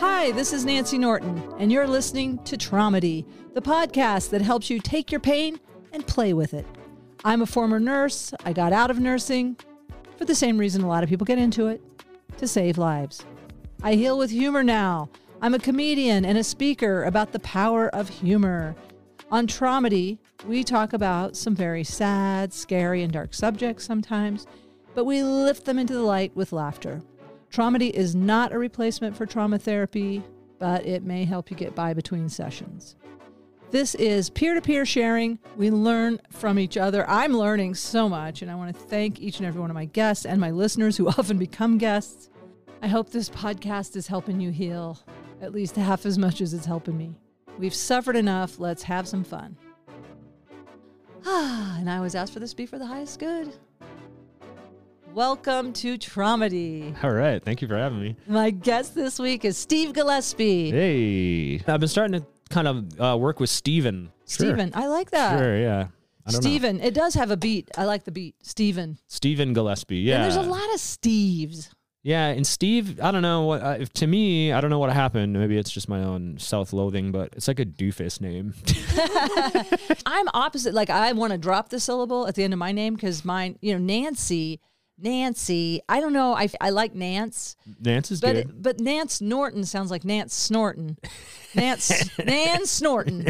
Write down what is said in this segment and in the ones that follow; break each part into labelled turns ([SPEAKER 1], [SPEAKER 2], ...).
[SPEAKER 1] Hi, this is Nancy Norton, and you're listening to Traumedy, the podcast that helps you take your pain and play with it. I'm a former nurse. I got out of nursing for the same reason a lot of people get into it to save lives. I heal with humor now. I'm a comedian and a speaker about the power of humor. On Traumedy, we talk about some very sad, scary, and dark subjects sometimes, but we lift them into the light with laughter. Traumedy is not a replacement for trauma therapy, but it may help you get by between sessions. This is peer to peer sharing. We learn from each other. I'm learning so much, and I want to thank each and every one of my guests and my listeners who often become guests. I hope this podcast is helping you heal at least half as much as it's helping me. We've suffered enough. Let's have some fun. Ah, and I always ask for this be for the highest good. Welcome to Traumedy.
[SPEAKER 2] All right. Thank you for having me.
[SPEAKER 1] My guest this week is Steve Gillespie.
[SPEAKER 2] Hey. I've been starting to kind of uh, work with Steven.
[SPEAKER 1] Steven, I like that.
[SPEAKER 2] Sure, yeah. I know.
[SPEAKER 1] Steven, it does have a beat. I like the beat. Steven.
[SPEAKER 2] Steven Gillespie. Yeah.
[SPEAKER 1] And there's a lot of Steves.
[SPEAKER 2] Yeah, and Steve, I don't know what. Uh, if- to me, I don't know what happened. Maybe it's just my own self-loathing, but it's like a doofus name.
[SPEAKER 1] I'm opposite. Like I want to drop the syllable at the end of my name because mine, you know, Nancy, Nancy. I don't know. I, I like Nance,
[SPEAKER 2] Nance is
[SPEAKER 1] but
[SPEAKER 2] good.
[SPEAKER 1] but Nance Norton sounds like Nance Snorton. Nance Nan Snorton.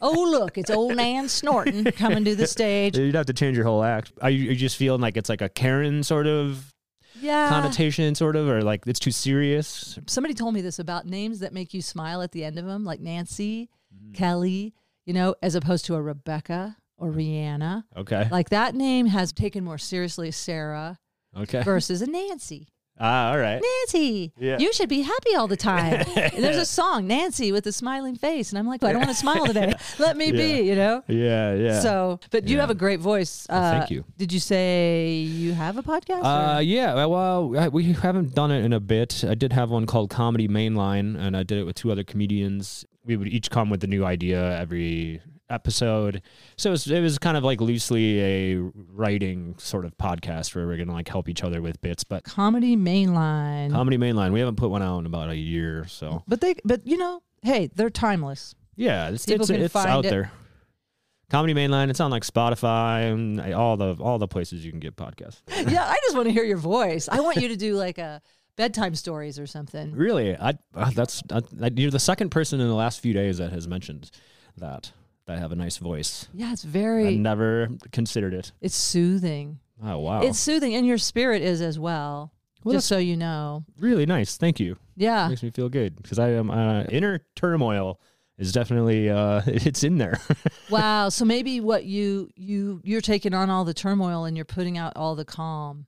[SPEAKER 1] Oh look, it's old Nan Snorton coming to the stage.
[SPEAKER 2] You'd have to change your whole act. Are you, are you just feeling like it's like a Karen sort of
[SPEAKER 1] Yeah.
[SPEAKER 2] connotation, sort of, or like it's too serious?
[SPEAKER 1] Somebody told me this about names that make you smile at the end of them, like Nancy,
[SPEAKER 2] Mm-hmm.
[SPEAKER 1] Kelly. You know, as opposed to a Rebecca or Rihanna.
[SPEAKER 2] Okay.
[SPEAKER 1] Like that name has taken more seriously Sarah
[SPEAKER 2] Okay.
[SPEAKER 1] versus a Nancy.
[SPEAKER 2] Ah, all right.
[SPEAKER 1] Nancy,
[SPEAKER 2] Yeah.
[SPEAKER 1] you should be happy all the time. There's a song, Nancy, with a smiling face. And I'm like, well, I don't want to smile today. Let me be, you know?
[SPEAKER 2] Yeah, yeah.
[SPEAKER 1] So, but you
[SPEAKER 2] Yeah.
[SPEAKER 1] have a great voice. Uh,
[SPEAKER 2] Well, thank you.
[SPEAKER 1] Did you say you have a podcast?
[SPEAKER 2] Uh, yeah. Well, I- we haven't done it in a bit. I did have one called Comedy Mainline, and I did it with two other comedians. We would each come with a new idea every episode. So it was, it was kind of like loosely a writing sort of podcast where we're gonna like help each other with bits. But
[SPEAKER 1] Comedy Mainline.
[SPEAKER 2] Comedy Mainline, we haven't put one out in about a year. So
[SPEAKER 1] but they, but you know, hey, they're timeless.
[SPEAKER 2] yeah, it's
[SPEAKER 1] People
[SPEAKER 2] it's,
[SPEAKER 1] can
[SPEAKER 2] it's
[SPEAKER 1] find
[SPEAKER 2] out
[SPEAKER 1] it.
[SPEAKER 2] there. Comedy Mainline, it's on like Spotify and all the all the places you can get podcasts.
[SPEAKER 1] yeah, I just want to hear your voice. I want you to do like a bedtime stories or something.
[SPEAKER 2] Really, I uh, that's I, I, you're the second person in the last few days that has mentioned that that I have a nice voice.
[SPEAKER 1] Yeah, it's very.
[SPEAKER 2] I never considered it.
[SPEAKER 1] it's soothing.
[SPEAKER 2] Oh wow,
[SPEAKER 1] It's soothing, and your spirit is as well.
[SPEAKER 2] Well,
[SPEAKER 1] just so you know.
[SPEAKER 2] really nice. Thank you.
[SPEAKER 1] Yeah.
[SPEAKER 2] Makes me feel good because I am uh, inner turmoil is definitely uh, it's in there.
[SPEAKER 1] wow. So maybe what you you you're taking on all the turmoil and you're putting out all the calm.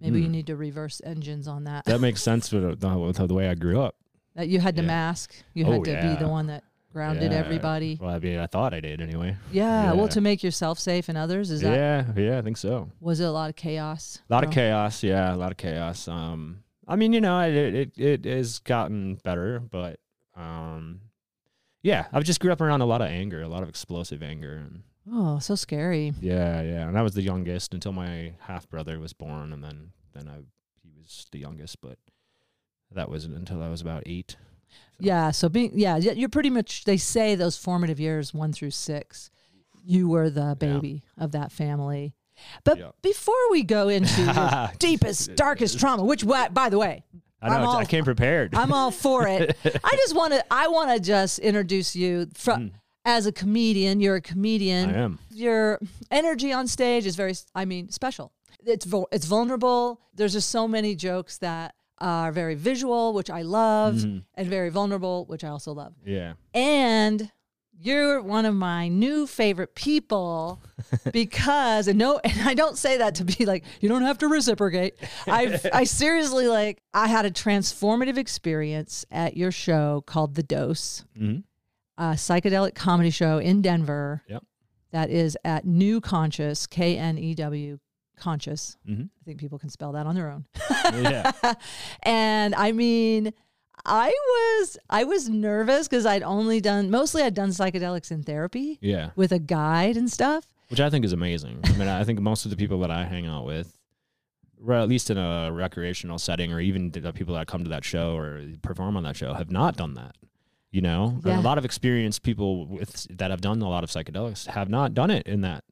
[SPEAKER 1] Maybe you
[SPEAKER 2] Hmm.
[SPEAKER 1] need to reverse engines on that.
[SPEAKER 2] that makes sense with the, with the way I grew up.
[SPEAKER 1] That you had to
[SPEAKER 2] Yeah.
[SPEAKER 1] mask. You
[SPEAKER 2] Oh,
[SPEAKER 1] had to be the one that grounded
[SPEAKER 2] Yeah.
[SPEAKER 1] everybody.
[SPEAKER 2] Well, I mean, I thought I did anyway.
[SPEAKER 1] Yeah, Well, to make yourself safe and others is that
[SPEAKER 2] yeah, yeah, I think so.
[SPEAKER 1] was it a lot of chaos?
[SPEAKER 2] A lot of
[SPEAKER 1] Oh.
[SPEAKER 2] chaos, yeah, a lot of chaos. Um, I mean, you know, it it it has gotten better, but um, yeah, I've just grew up around a lot of anger, a lot of explosive anger, and
[SPEAKER 1] Oh, so scary.
[SPEAKER 2] yeah, yeah. And I was the youngest until my half brother was born, and then then I he was the youngest, but that wasn't until I was about eight. So-
[SPEAKER 1] Yeah. So being yeah, you're pretty much. They say those formative years, one through six, you were the baby of that family. But
[SPEAKER 2] Yeah.
[SPEAKER 1] before we go into your deepest, darkest trauma, which by the way,
[SPEAKER 2] I know
[SPEAKER 1] I'm
[SPEAKER 2] I
[SPEAKER 1] all-
[SPEAKER 2] came prepared.
[SPEAKER 1] I'm all for it. I just want to. I want to just introduce you from as a comedian. You're a comedian.
[SPEAKER 2] Mm. I am.
[SPEAKER 1] Your energy on stage is very. I mean, special. It's it's vulnerable. There's just so many jokes that are very visual, which I love,
[SPEAKER 2] Mm-hmm.
[SPEAKER 1] and very vulnerable, which I also love.
[SPEAKER 2] Yeah.
[SPEAKER 1] And you're one of my new favorite people because and no and I don't say that to be like you don't have to reciprocate. I I seriously like I had a transformative experience at your show called The Dose,
[SPEAKER 2] hmm
[SPEAKER 1] a psychedelic comedy show in Denver
[SPEAKER 2] Yep.
[SPEAKER 1] that is at Knew Conscious, K N E W Conscious.
[SPEAKER 2] hmm
[SPEAKER 1] I think people can spell that on their own.
[SPEAKER 2] yeah.
[SPEAKER 1] and I mean, I was I was nervous because I'd only done mostly I'd done psychedelics in therapy
[SPEAKER 2] Yeah.
[SPEAKER 1] with a guide and stuff.
[SPEAKER 2] which I think is amazing. I mean, I think most of the people that I hang out with or at least in a recreational setting, or even the people that come to that show or perform on that show, have not done that. You know,
[SPEAKER 1] Yeah.
[SPEAKER 2] a lot of experienced people with that have done a lot of psychedelics have not done it in that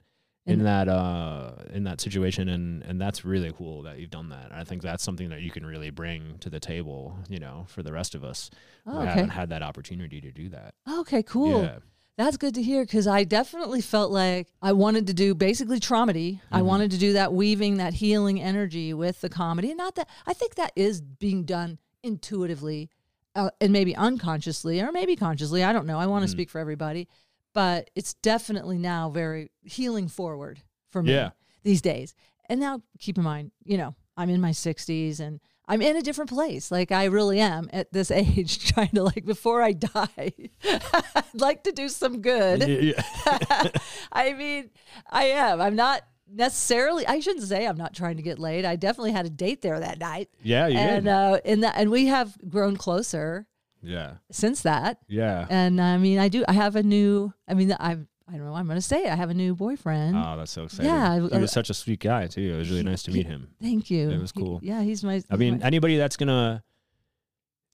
[SPEAKER 2] in that uh in that situation and and that's really cool that you've done that i think that's something that you can really bring to the table you know for the rest of us who
[SPEAKER 1] Oh, okay.
[SPEAKER 2] haven't had that opportunity to do that
[SPEAKER 1] Okay, cool.
[SPEAKER 2] yeah
[SPEAKER 1] That's good to hear because I definitely felt like I wanted to do basically traumedy. I
[SPEAKER 2] Mhm.
[SPEAKER 1] wanted to do that weaving, that healing energy with the comedy. And not that I think that is being done intuitively uh, and maybe unconsciously or maybe consciously. I don't know. I want to
[SPEAKER 2] Mhm.
[SPEAKER 1] speak for everybody. But it's definitely now very healing forward for me
[SPEAKER 2] Yeah.
[SPEAKER 1] these days. And now keep in mind, you know, I'm in my 60s and I'm in a different place. Like I really am at this age trying to like before I die, I'd like to do some good.
[SPEAKER 2] yeah,
[SPEAKER 1] I mean, I am. I'm not necessarily I shouldn't say I'm not trying to get laid. I definitely had a date there that night.
[SPEAKER 2] yeah you
[SPEAKER 1] and
[SPEAKER 2] did.
[SPEAKER 1] uh and that and we have grown closer
[SPEAKER 2] yeah
[SPEAKER 1] since that.
[SPEAKER 2] yeah
[SPEAKER 1] And I mean, I do I have a new I mean, I've I don't know, I'm going to say it. I have a new boyfriend.
[SPEAKER 2] oh that's so exciting
[SPEAKER 1] Yeah,
[SPEAKER 2] he
[SPEAKER 1] I-
[SPEAKER 2] was such a sweet guy too it was really
[SPEAKER 1] He-
[SPEAKER 2] nice to
[SPEAKER 1] he-
[SPEAKER 2] meet him
[SPEAKER 1] Thank you.
[SPEAKER 2] It was
[SPEAKER 1] He-
[SPEAKER 2] cool.
[SPEAKER 1] yeah, he's my
[SPEAKER 2] i
[SPEAKER 1] he's
[SPEAKER 2] mean
[SPEAKER 1] my-
[SPEAKER 2] anybody that's gonna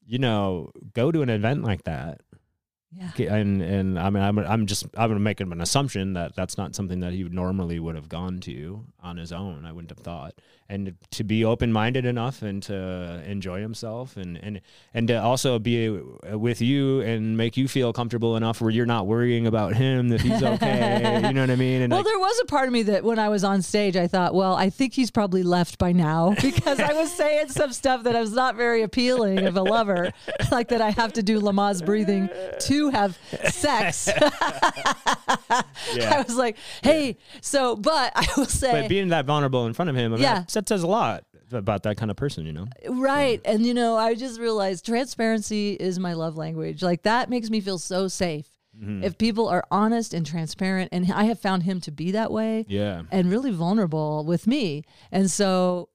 [SPEAKER 2] you know go to an event like that
[SPEAKER 1] yeah.
[SPEAKER 2] And and I mean I'm I'm just I'm make an assumption that that's not something that he would normally would have gone to on his own. I wouldn't have thought, and to be open minded enough and to enjoy himself and and and to also be with you and make you feel comfortable enough where you're not worrying about him that he's okay. you know what I mean? And
[SPEAKER 1] Well,
[SPEAKER 2] like,
[SPEAKER 1] there was a part of me that when I was on stage, I thought, well, I think he's probably left by now because I was saying some stuff that I was not very appealing of a lover, like that I have to do Lamaze breathing to have sex. I was like, hey, so, but I will say,
[SPEAKER 2] But being that vulnerable in front of him, I mean,
[SPEAKER 1] Yeah.
[SPEAKER 2] that says a lot about that kind of person, you know.
[SPEAKER 1] Right. And, you know, I just realized transparency is my love language. Like, that makes me feel so safe.
[SPEAKER 2] Mhm.
[SPEAKER 1] If people are honest and transparent, and I have found him to be that way
[SPEAKER 2] yeah.
[SPEAKER 1] and really vulnerable with me. And so,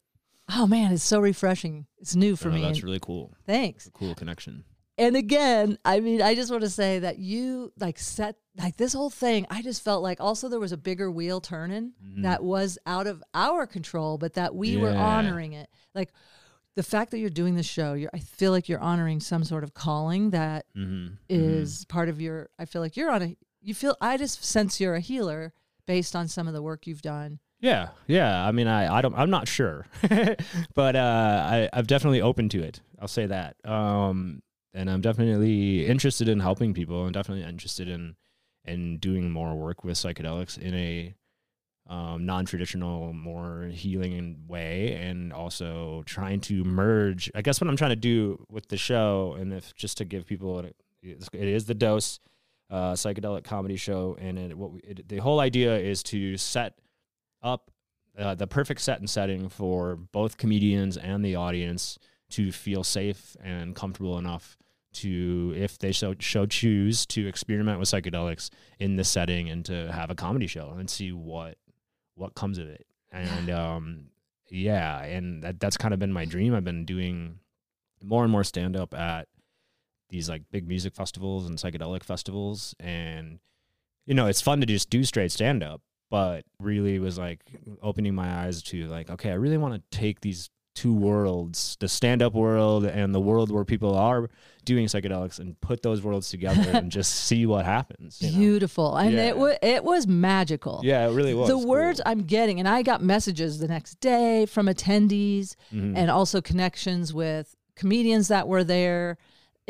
[SPEAKER 1] oh man, it's so refreshing. It's new for
[SPEAKER 2] Oh,
[SPEAKER 1] me.
[SPEAKER 2] That's
[SPEAKER 1] and
[SPEAKER 2] really cool.
[SPEAKER 1] Thanks.
[SPEAKER 2] Cool connection.
[SPEAKER 1] And again, I mean, I just want to say that you like set like this whole thing. I just felt like also there was a bigger wheel turning
[SPEAKER 2] Mhm.
[SPEAKER 1] that was out of our control, but that we were honoring it. Like the fact that you're doing this show, you're, I feel like you're honoring some sort of calling that
[SPEAKER 2] Mm-hmm.
[SPEAKER 1] is part of your. I feel like you're on a. You feel. I just sense you're a healer based on some of the work you've done.
[SPEAKER 2] Yeah, yeah. I mean, I, I don't, I'm not sure, but uh, I, I'm definitely open to it. I'll say that. Um, and I'm definitely interested in helping people. I'm definitely interested in, in doing more work with psychedelics in a um, non-traditional, more healing way, and also trying to merge. I guess what I'm trying to do with the show, and if just to give people, it is the dose. Uh, psychedelic comedy show, and it, what we, it, the whole idea is to set up uh, the perfect set and setting for both comedians and the audience to feel safe and comfortable enough to, if they so, so choose, to experiment with psychedelics in this setting and to have a comedy show and see what what comes of it. And um, yeah, and that, that's kind of been my dream. I've been doing more and more stand up at these like big music festivals and psychedelic festivals and you know it's fun to just do straight stand up but really was like opening my eyes to like okay i really want to take these two worlds the stand up world and the world where people are doing psychedelics and put those worlds together and just see what happens you know?
[SPEAKER 1] Beautiful, and
[SPEAKER 2] Yeah.
[SPEAKER 1] it was it was magical.
[SPEAKER 2] yeah it really was
[SPEAKER 1] the
[SPEAKER 2] cool.
[SPEAKER 1] words I'm getting, and I got messages the next day from attendees,
[SPEAKER 2] Mhm.
[SPEAKER 1] and also connections with comedians that were there.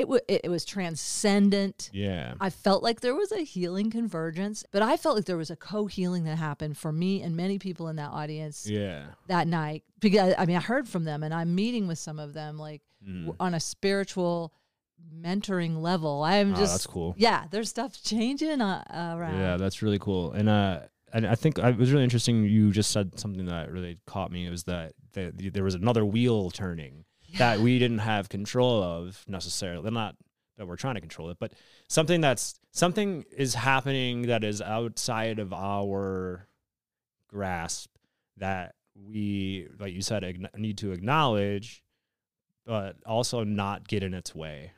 [SPEAKER 1] It was it, it was transcendent.
[SPEAKER 2] yeah
[SPEAKER 1] I felt like there was a healing convergence, but I felt like there was a co-healing that happened for me and many people in that audience
[SPEAKER 2] yeah
[SPEAKER 1] that night. Because I mean, I heard from them, and I'm meeting with some of them, like
[SPEAKER 2] Mm.
[SPEAKER 1] on a spiritual mentoring level. I'm
[SPEAKER 2] Oh,
[SPEAKER 1] just
[SPEAKER 2] that's cool
[SPEAKER 1] yeah, there's stuff changing uh, around.
[SPEAKER 2] Yeah, that's really cool. And uh, and I think it was really interesting. You just said something that really caught me. It was that the, there was another wheel turning that we didn't have control of necessarily. Not that we're trying to control it, but something that's something is happening that is outside of our grasp that we, like you said, need to acknowledge, but also not get in its way.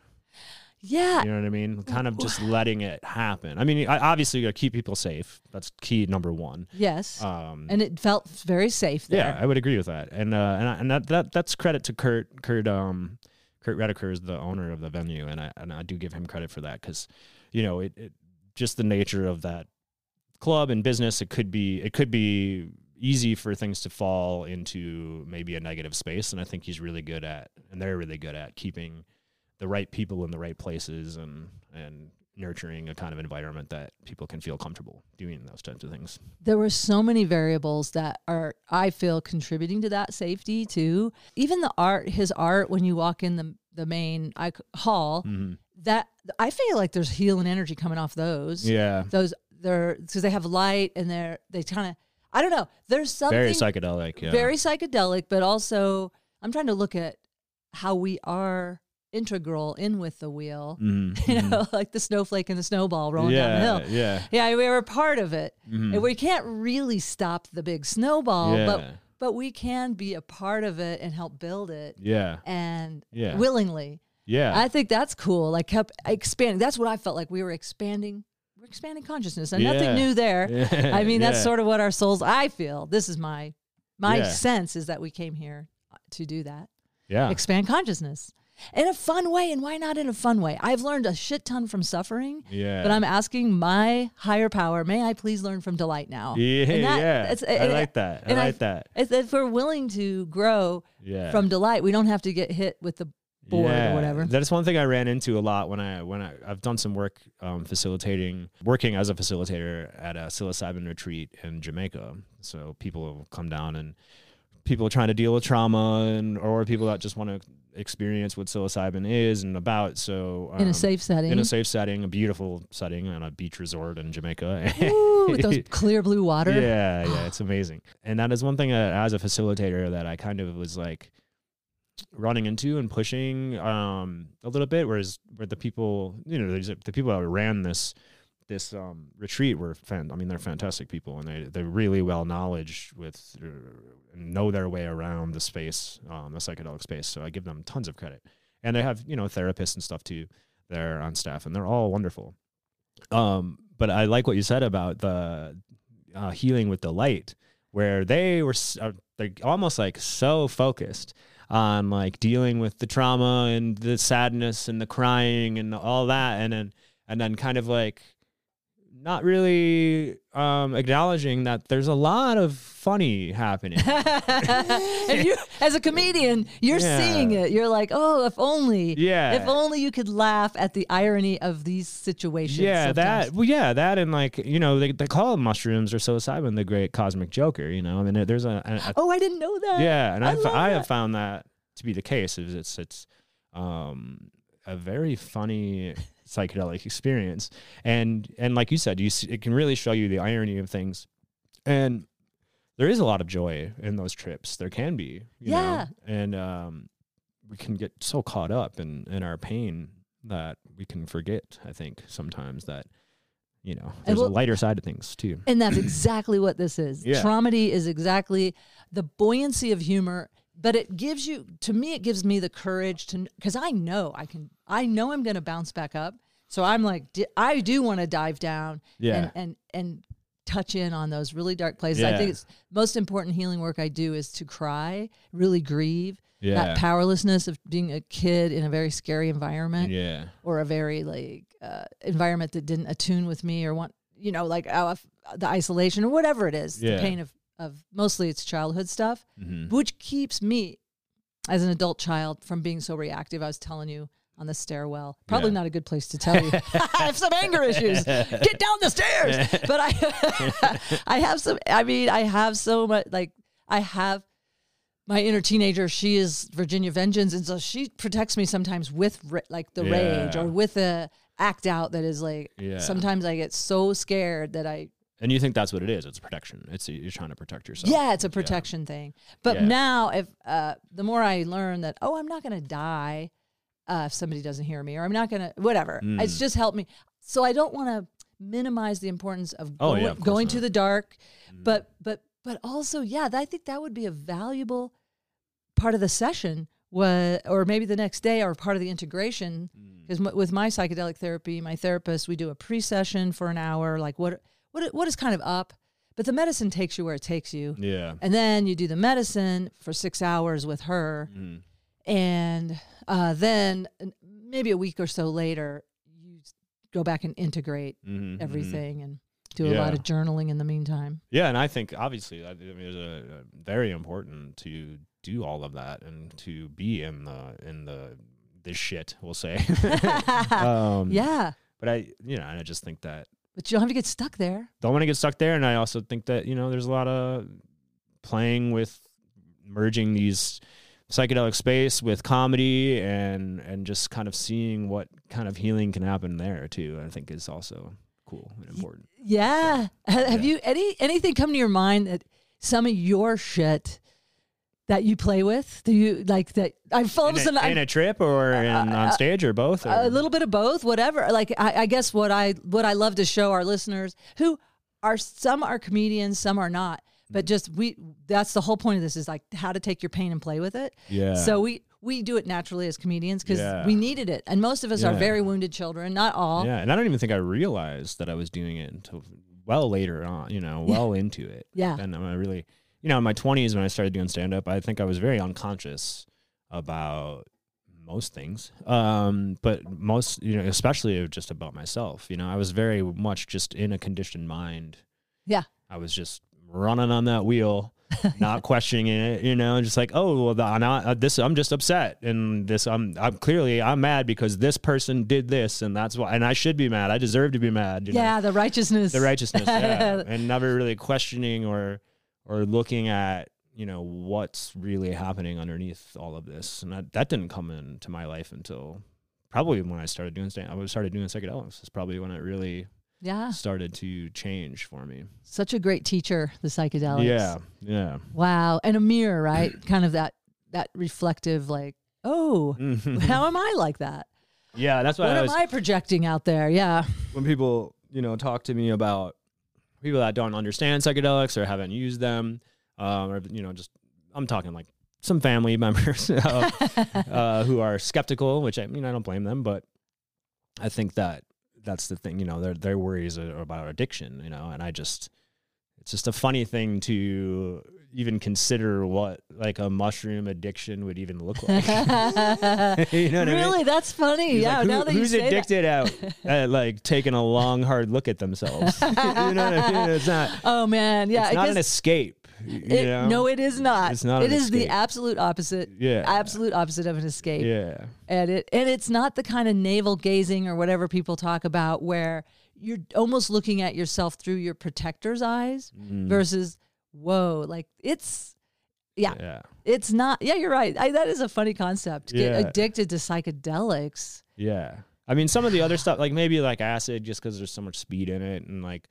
[SPEAKER 1] Yeah.
[SPEAKER 2] You know what I mean? Kind of just letting it happen. I mean, obviously you got to keep people safe. That's key number one.
[SPEAKER 1] Yes.
[SPEAKER 2] Um,
[SPEAKER 1] and it felt very safe there.
[SPEAKER 2] yeah, I would agree with that. And uh, and I, and that, that that's credit to Kurt. Kurt um, Kurt Redeker is the owner of the venue, and I and I do give him credit for that because, you know, it, it just the nature of that club and business. It could be it could be easy for things to fall into maybe a negative space, and I think he's really good at, and they're really good at keeping the right people in the right places and and nurturing a kind of environment that people can feel comfortable doing those types of things.
[SPEAKER 1] there were so many variables that are I feel contributing to that safety too. Even the art, his art when you walk in the the main I, hall,
[SPEAKER 2] Mm-hmm.
[SPEAKER 1] that I feel like there's healing energy coming off those.
[SPEAKER 2] Yeah,
[SPEAKER 1] Those they're because they have light and they're they kind of I don't know. There's something
[SPEAKER 2] very psychedelic. Yeah,
[SPEAKER 1] very psychedelic, but also I'm trying to look at how we are integral in with the wheel.
[SPEAKER 2] Mhm,
[SPEAKER 1] You know, like the snowflake and the snowball rolling
[SPEAKER 2] yeah,
[SPEAKER 1] down the hill.
[SPEAKER 2] Yeah,
[SPEAKER 1] Yeah, we were a part of it.
[SPEAKER 2] mhm.
[SPEAKER 1] And we can't really stop the big snowball,
[SPEAKER 2] yeah,
[SPEAKER 1] but but we can be a part of it and help build it
[SPEAKER 2] yeah,
[SPEAKER 1] and
[SPEAKER 2] Yeah.
[SPEAKER 1] willingly.
[SPEAKER 2] yeah.
[SPEAKER 1] I think that's cool. Like kept expanding. That's what I felt like we were expanding. We're expanding consciousness, and
[SPEAKER 2] Yeah.
[SPEAKER 1] nothing new there.
[SPEAKER 2] Yeah,
[SPEAKER 1] I mean, that's
[SPEAKER 2] yeah.
[SPEAKER 1] sort of what our souls. I feel this is my my sense is that we came here to do that,
[SPEAKER 2] yeah,
[SPEAKER 1] expand consciousness in a fun way. And why not in a fun way? I've learned a shit ton from suffering.
[SPEAKER 2] yeah.
[SPEAKER 1] But I'm asking my higher power, may I please learn from delight now?
[SPEAKER 2] yeah,
[SPEAKER 1] And that-
[SPEAKER 2] yeah.
[SPEAKER 1] it's-
[SPEAKER 2] I like that. I like that.
[SPEAKER 1] If, if we're willing to grow
[SPEAKER 2] Yeah,
[SPEAKER 1] from delight, we don't have to get hit with the board or whatever.
[SPEAKER 2] That's one thing I ran into a lot when I when I I've done some work um, facilitating, working as a facilitator at a psilocybin retreat in Jamaica. So people will come down and people trying to deal with trauma and or people that just want to experience what psilocybin is and about. So
[SPEAKER 1] in
[SPEAKER 2] um,
[SPEAKER 1] a safe setting.
[SPEAKER 2] in a safe setting, a beautiful setting on a beach resort in Jamaica.
[SPEAKER 1] Ooh, with those clear blue water.
[SPEAKER 2] Yeah, yeah, it's amazing. And that is one thing that, as a facilitator that I kind of was like running into and pushing um, a little bit. Whereas where the people, you know, the people that ran this this um, retreat were fan. I mean, they're fantastic people, and they they're really well knowledge with uh, know their way around the space, um, the psychedelic space. So I give them tons of credit. And they have you know therapists and stuff too there on staff, and they're all wonderful. Um, but I like what you said about the uh, healing with the light, where they were uh, they're almost like so focused on like dealing with the trauma and the sadness and the crying and all that, and then and then kind of like not really um, acknowledging that there's a lot of funny happening.
[SPEAKER 1] and you, as a comedian, you're
[SPEAKER 2] Yeah.
[SPEAKER 1] seeing it. You're like, oh, if only,
[SPEAKER 2] Yeah.
[SPEAKER 1] if only you could laugh at the irony of these situations.
[SPEAKER 2] Yeah,
[SPEAKER 1] sometimes.
[SPEAKER 2] that. Well, yeah, that and like you know they, they call mushrooms or psilocybin the great cosmic joker. You know, I mean there's a, a, a
[SPEAKER 1] Oh, I didn't know that.
[SPEAKER 2] yeah, and
[SPEAKER 1] I
[SPEAKER 2] I've, I have found that to be the case. Is it's it's um, a very funny psychedelic experience, and and like you said, you it can really show you the irony of things, and there is a lot of joy in those trips. There can be, you
[SPEAKER 1] Yeah.
[SPEAKER 2] know? and um, we can get so caught up in in our pain that we can forget. I think sometimes that. You know, there's
[SPEAKER 1] well-
[SPEAKER 2] a lighter side of things too.
[SPEAKER 1] And that's exactly what this is.
[SPEAKER 2] Yeah.
[SPEAKER 1] Traumedy is exactly the buoyancy of humor, but it gives you, to me, it gives me the courage to, because I know I can, I know I'm going to bounce back up. So I'm like, I do want to dive down
[SPEAKER 2] Yeah.
[SPEAKER 1] and, and, and touch in on those really dark places. I think it's most important healing work I do is to cry, really grieve.
[SPEAKER 2] Yeah.
[SPEAKER 1] That powerlessness of being a kid in a very scary environment
[SPEAKER 2] Yeah.
[SPEAKER 1] or a very like uh, environment that didn't attune with me or want you know like uh, the isolation or whatever it is
[SPEAKER 2] Yeah.
[SPEAKER 1] the pain of of mostly it's childhood stuff
[SPEAKER 2] Mhm.
[SPEAKER 1] which keeps me as an adult child from being so reactive i was telling you on the stairwell probably
[SPEAKER 2] Yeah.
[SPEAKER 1] not a good place to tell you i have some anger issues get down the stairs but i i have some i mean i have so much like i have my inner teenager, she is Virginia Vengeance, and so she protects me sometimes with like the rage or with a act out that is like.
[SPEAKER 2] Yeah.
[SPEAKER 1] Sometimes I get so scared that I.
[SPEAKER 2] And you think that's what it is? It's protection. It's you're trying to protect yourself.
[SPEAKER 1] Yeah, it's a protection thing. But
[SPEAKER 2] Yeah.
[SPEAKER 1] now, if uh, the more I learn that, oh, I'm not going to die uh, if somebody doesn't hear me, or I'm not going to whatever. It's
[SPEAKER 2] Mm.
[SPEAKER 1] just helped me. So I don't want to minimize the importance of,
[SPEAKER 2] Oh,
[SPEAKER 1] going,
[SPEAKER 2] yeah, of
[SPEAKER 1] going to the dark,
[SPEAKER 2] Mm.
[SPEAKER 1] but but but also, yeah, I think that would be a valuable part of the session was, or maybe the next day, or part of the integration. Because m- with my psychedelic therapy, my therapist, we do a pre-session for an hour, like what what what is kind of up, but the medicine takes you where it takes you,
[SPEAKER 2] Yeah.
[SPEAKER 1] and then you do the medicine for six hours with her,
[SPEAKER 2] Mm.
[SPEAKER 1] and uh, then maybe a week or so later, you go back and integrate
[SPEAKER 2] Mhm, mhm.
[SPEAKER 1] everything and do a lot of journaling in the meantime.
[SPEAKER 2] Yeah, and I think obviously, I I mean, it's a, a very important to do all of that and to be in the in the this shit. We'll say. um,
[SPEAKER 1] yeah,
[SPEAKER 2] But I, you know, and I just think that
[SPEAKER 1] but you don't have to get stuck there.
[SPEAKER 2] don't want to get stuck there, and I also think that you know, there's a lot of playing with merging these psychedelic space with comedy and and just kind of seeing what kind of healing can happen there too. I think is also cool and important.
[SPEAKER 1] Yeah. Ha- Have
[SPEAKER 2] Yeah.
[SPEAKER 1] you any anything come to your mind that some of your shit that you play with? Do you like that? I all of
[SPEAKER 2] in,
[SPEAKER 1] a
[SPEAKER 2] in a trip or uh, in, uh, on uh, stage or both? Or?
[SPEAKER 1] a little bit of both, whatever. Like I, I guess what I what I love to show our listeners who are some are comedians, some are not.
[SPEAKER 2] Mm.
[SPEAKER 1] But just we that's the whole point of this is like how to take your pain and play with it.
[SPEAKER 2] yeah.
[SPEAKER 1] So we we do it naturally as comedians because
[SPEAKER 2] Yeah.
[SPEAKER 1] we needed it, and most of us are very wounded children. Not all.
[SPEAKER 2] Yeah, and I don't even think I realized that I was doing it until well later on. You know, well into it.
[SPEAKER 1] Yeah.
[SPEAKER 2] And I really, you know, in my twenties when I started doing stand up, I think I was very unconscious about most things. Um, but most, you know, especially just about myself. You know, I was very much just in a conditioned mind.
[SPEAKER 1] Yeah.
[SPEAKER 2] I was just running on that wheel. not questioning it, you know, just like, oh, well, the, I'm not, uh, this, I'm just upset, and this, I'm, I'm clearly, I'm mad because this person did this, and that's why, and I should be mad. I deserve to be mad. You know?
[SPEAKER 1] Yeah, the righteousness.
[SPEAKER 2] the righteousness, yeah, and never really questioning or, or looking at, you know, what's really happening underneath all of this, and that, that didn't come into my life until probably when I started doing stand. I started doing psychedelics. Is probably when it really
[SPEAKER 1] Yeah,
[SPEAKER 2] started to change for me.
[SPEAKER 1] such a great teacher, the psychedelics.
[SPEAKER 2] Yeah, yeah.
[SPEAKER 1] Wow, and a mirror, right? kind of that that reflective, like, oh, mm-hmm. how am I like that?
[SPEAKER 2] yeah, that's why
[SPEAKER 1] What
[SPEAKER 2] I What
[SPEAKER 1] am
[SPEAKER 2] was
[SPEAKER 1] I projecting out there? Yeah,
[SPEAKER 2] when people you know talk to me about people that don't understand psychedelics or haven't used them, um, or you know just I'm talking like some family members uh, uh, who are skeptical, which I mean I don't blame them, but I think that that's the thing, you know, their their worries are about addiction, you know, and I just it's just a funny thing to even consider what like a mushroom addiction would even look like. you know what I mean?
[SPEAKER 1] really, that's funny.
[SPEAKER 2] He's
[SPEAKER 1] yeah,
[SPEAKER 2] like,
[SPEAKER 1] now
[SPEAKER 2] who-
[SPEAKER 1] that you
[SPEAKER 2] who's
[SPEAKER 1] say that.
[SPEAKER 2] addicted at, like taking a long hard look at themselves? you know what I mean? It's not.
[SPEAKER 1] Oh man, yeah,
[SPEAKER 2] it's not an escape.
[SPEAKER 1] It- no, it is not.
[SPEAKER 2] It's not
[SPEAKER 1] It is the absolute opposite.
[SPEAKER 2] Yeah.
[SPEAKER 1] absolute opposite of an escape.
[SPEAKER 2] Yeah.
[SPEAKER 1] and it and it's not the kind of navel gazing or whatever people talk about where you're almost looking at yourself through your protector's eyes
[SPEAKER 2] Mm.
[SPEAKER 1] versus whoa like it's yeah,
[SPEAKER 2] Yeah.
[SPEAKER 1] it's not yeah you're right I, that is a funny concept get addicted to psychedelics
[SPEAKER 2] Yeah. I mean, some of the other stuff, like maybe like acid, just because there's so much speed in it, and like,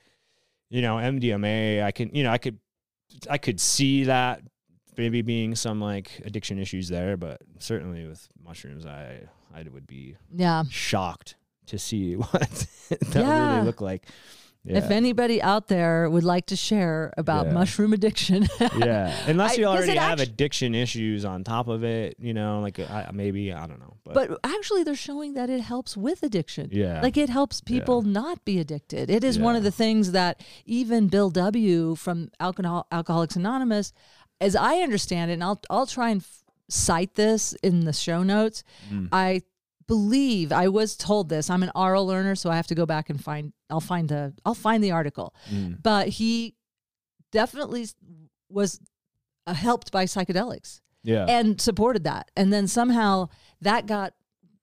[SPEAKER 2] you know, MDMA, I can, you know, I could, I could see that maybe being some like addiction issues there, but certainly with mushrooms, I, I would be
[SPEAKER 1] yeah
[SPEAKER 2] shocked to see what that
[SPEAKER 1] Yeah.
[SPEAKER 2] really look like. Yeah.
[SPEAKER 1] if anybody out there would like to share about
[SPEAKER 2] Yeah.
[SPEAKER 1] mushroom addiction
[SPEAKER 2] yeah, unless
[SPEAKER 1] I-
[SPEAKER 2] already have
[SPEAKER 1] actu-
[SPEAKER 2] addiction issues on top of it, you know, like I, maybe I don't know, but,
[SPEAKER 1] but actually they're showing that it helps with addiction
[SPEAKER 2] yeah,
[SPEAKER 1] Like it helps people not be addicted. It is one of the things that even Bill W. from Alcohol- Alcoholics Anonymous, as I understand it, and I'll I'll try and f- cite this in the show notes.
[SPEAKER 2] Mm.
[SPEAKER 1] I believe I was told this. I'm an oral learner, so I have to go back and find. I'll find the I'll find the article.
[SPEAKER 2] Mm.
[SPEAKER 1] But he definitely was uh, helped by psychedelics
[SPEAKER 2] yeah,
[SPEAKER 1] and supported that. And then somehow that got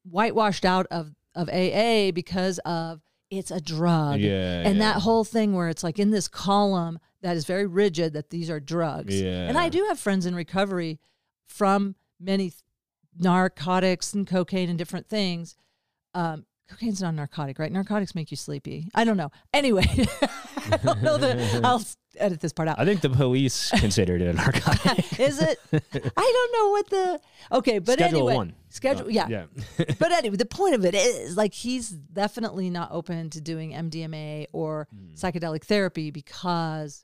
[SPEAKER 1] whitewashed out of, of AA because of it's a drug.
[SPEAKER 2] yeah,
[SPEAKER 1] And
[SPEAKER 2] yeah.
[SPEAKER 1] that whole thing where it's like in this column that is very rigid that these are drugs. Yeah. And I do have friends in recovery from many narcotics and cocaine and different things. Um, cocaine's not a narcotic, right? Narcotics make you sleepy. I don't know. Anyway, I don't know that I'll edit this part out.
[SPEAKER 2] I think the police considered it a narcotic.
[SPEAKER 1] Is it? I don't know what the okay, but
[SPEAKER 2] Schedule
[SPEAKER 1] anyway,
[SPEAKER 2] one.
[SPEAKER 1] schedule.
[SPEAKER 2] Uh,
[SPEAKER 1] yeah,
[SPEAKER 2] yeah,
[SPEAKER 1] but anyway, the point of it is like he's definitely not open to doing MDMA or
[SPEAKER 2] Hmm.
[SPEAKER 1] psychedelic therapy because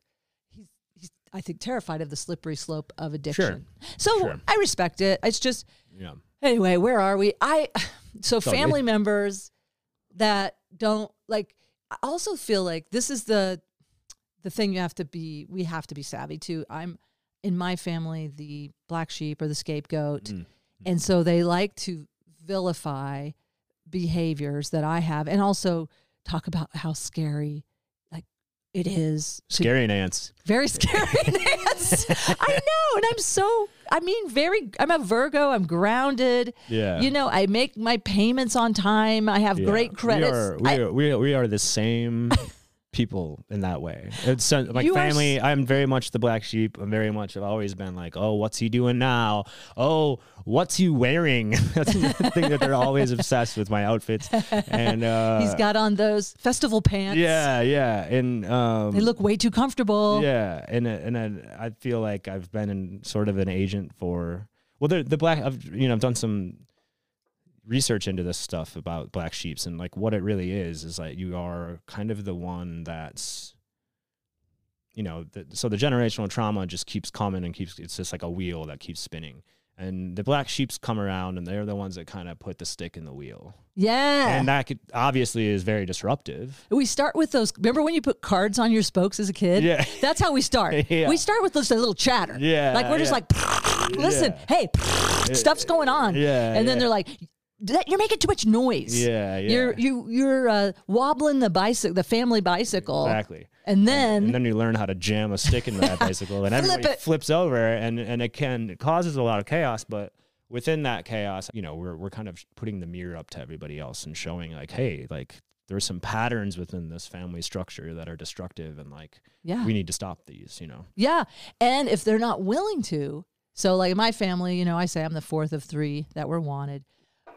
[SPEAKER 1] he's he's I think terrified of the slippery slope of addiction. Sure. So
[SPEAKER 2] Sure.
[SPEAKER 1] I respect it. It's just
[SPEAKER 2] Yeah.
[SPEAKER 1] Anyway, where are we? I so
[SPEAKER 2] good.
[SPEAKER 1] family members that don't like I also feel like this is the the thing you have to be we have to be savvy to. I'm in my family the black sheep or the scapegoat.
[SPEAKER 2] Mm.
[SPEAKER 1] And so they like to vilify behaviors that I have and also talk about how scary it is
[SPEAKER 2] Scary Nance.
[SPEAKER 1] very scary Nance. I know. And I'm so, I mean, very, I'm a Virgo. I'm grounded.
[SPEAKER 2] Yeah.
[SPEAKER 1] You know, I make my payments on time. I have
[SPEAKER 2] Yeah.
[SPEAKER 1] great credits.
[SPEAKER 2] We are, we,
[SPEAKER 1] I-
[SPEAKER 2] are, we, are, we are the same people in that way. It's uh, like
[SPEAKER 1] You
[SPEAKER 2] family. I'm very much the black sheep. I'm very much. I've always been like, oh, what's he doing now? Oh, what's he wearing? That's the thing that they're always obsessed with my outfits. And uh,
[SPEAKER 1] He's got on those festival pants.
[SPEAKER 2] yeah, yeah, and um,
[SPEAKER 1] They look way too comfortable.
[SPEAKER 2] Yeah, and uh, and I, I feel like I've been in sort of an agent for well, the the black. I've you know I've done some research into this stuff about black sheeps and like what it really is is like you are kind of the one that's you know the, so the generational trauma just keeps coming and keeps it's just like a wheel that keeps spinning and the black sheeps come around and they're the ones that kind of put the stick in the wheel
[SPEAKER 1] Yeah.
[SPEAKER 2] and that could, obviously is very disruptive
[SPEAKER 1] we start with those. Remember when you put cards on your spokes as a kid?
[SPEAKER 2] Yeah.
[SPEAKER 1] That's how we start.
[SPEAKER 2] Yeah.
[SPEAKER 1] We start with just a little chatter.
[SPEAKER 2] Yeah,
[SPEAKER 1] Like we're just
[SPEAKER 2] yeah.
[SPEAKER 1] like, listen, hey, stuff's going on.
[SPEAKER 2] Yeah,
[SPEAKER 1] And then
[SPEAKER 2] yeah.
[SPEAKER 1] they're like, that, you're making too much noise.
[SPEAKER 2] yeah yeah
[SPEAKER 1] You're you you're uh, wobbling the bicycle, the family bicycle,
[SPEAKER 2] exactly
[SPEAKER 1] and then,
[SPEAKER 2] and then you learn how to jam a stick into that bicycle, and everybody
[SPEAKER 1] it.
[SPEAKER 2] flips over, and and it can it causes a lot of chaos. But within that chaos, you know, we're we're kind of putting the mirror up to everybody else and showing like, hey, like there's some patterns within this family structure that are destructive, and like
[SPEAKER 1] yeah,
[SPEAKER 2] we need to stop these. You know,
[SPEAKER 1] yeah. And if they're not willing to, so like in my family, you know, I say I'm the fourth of three that were wanted.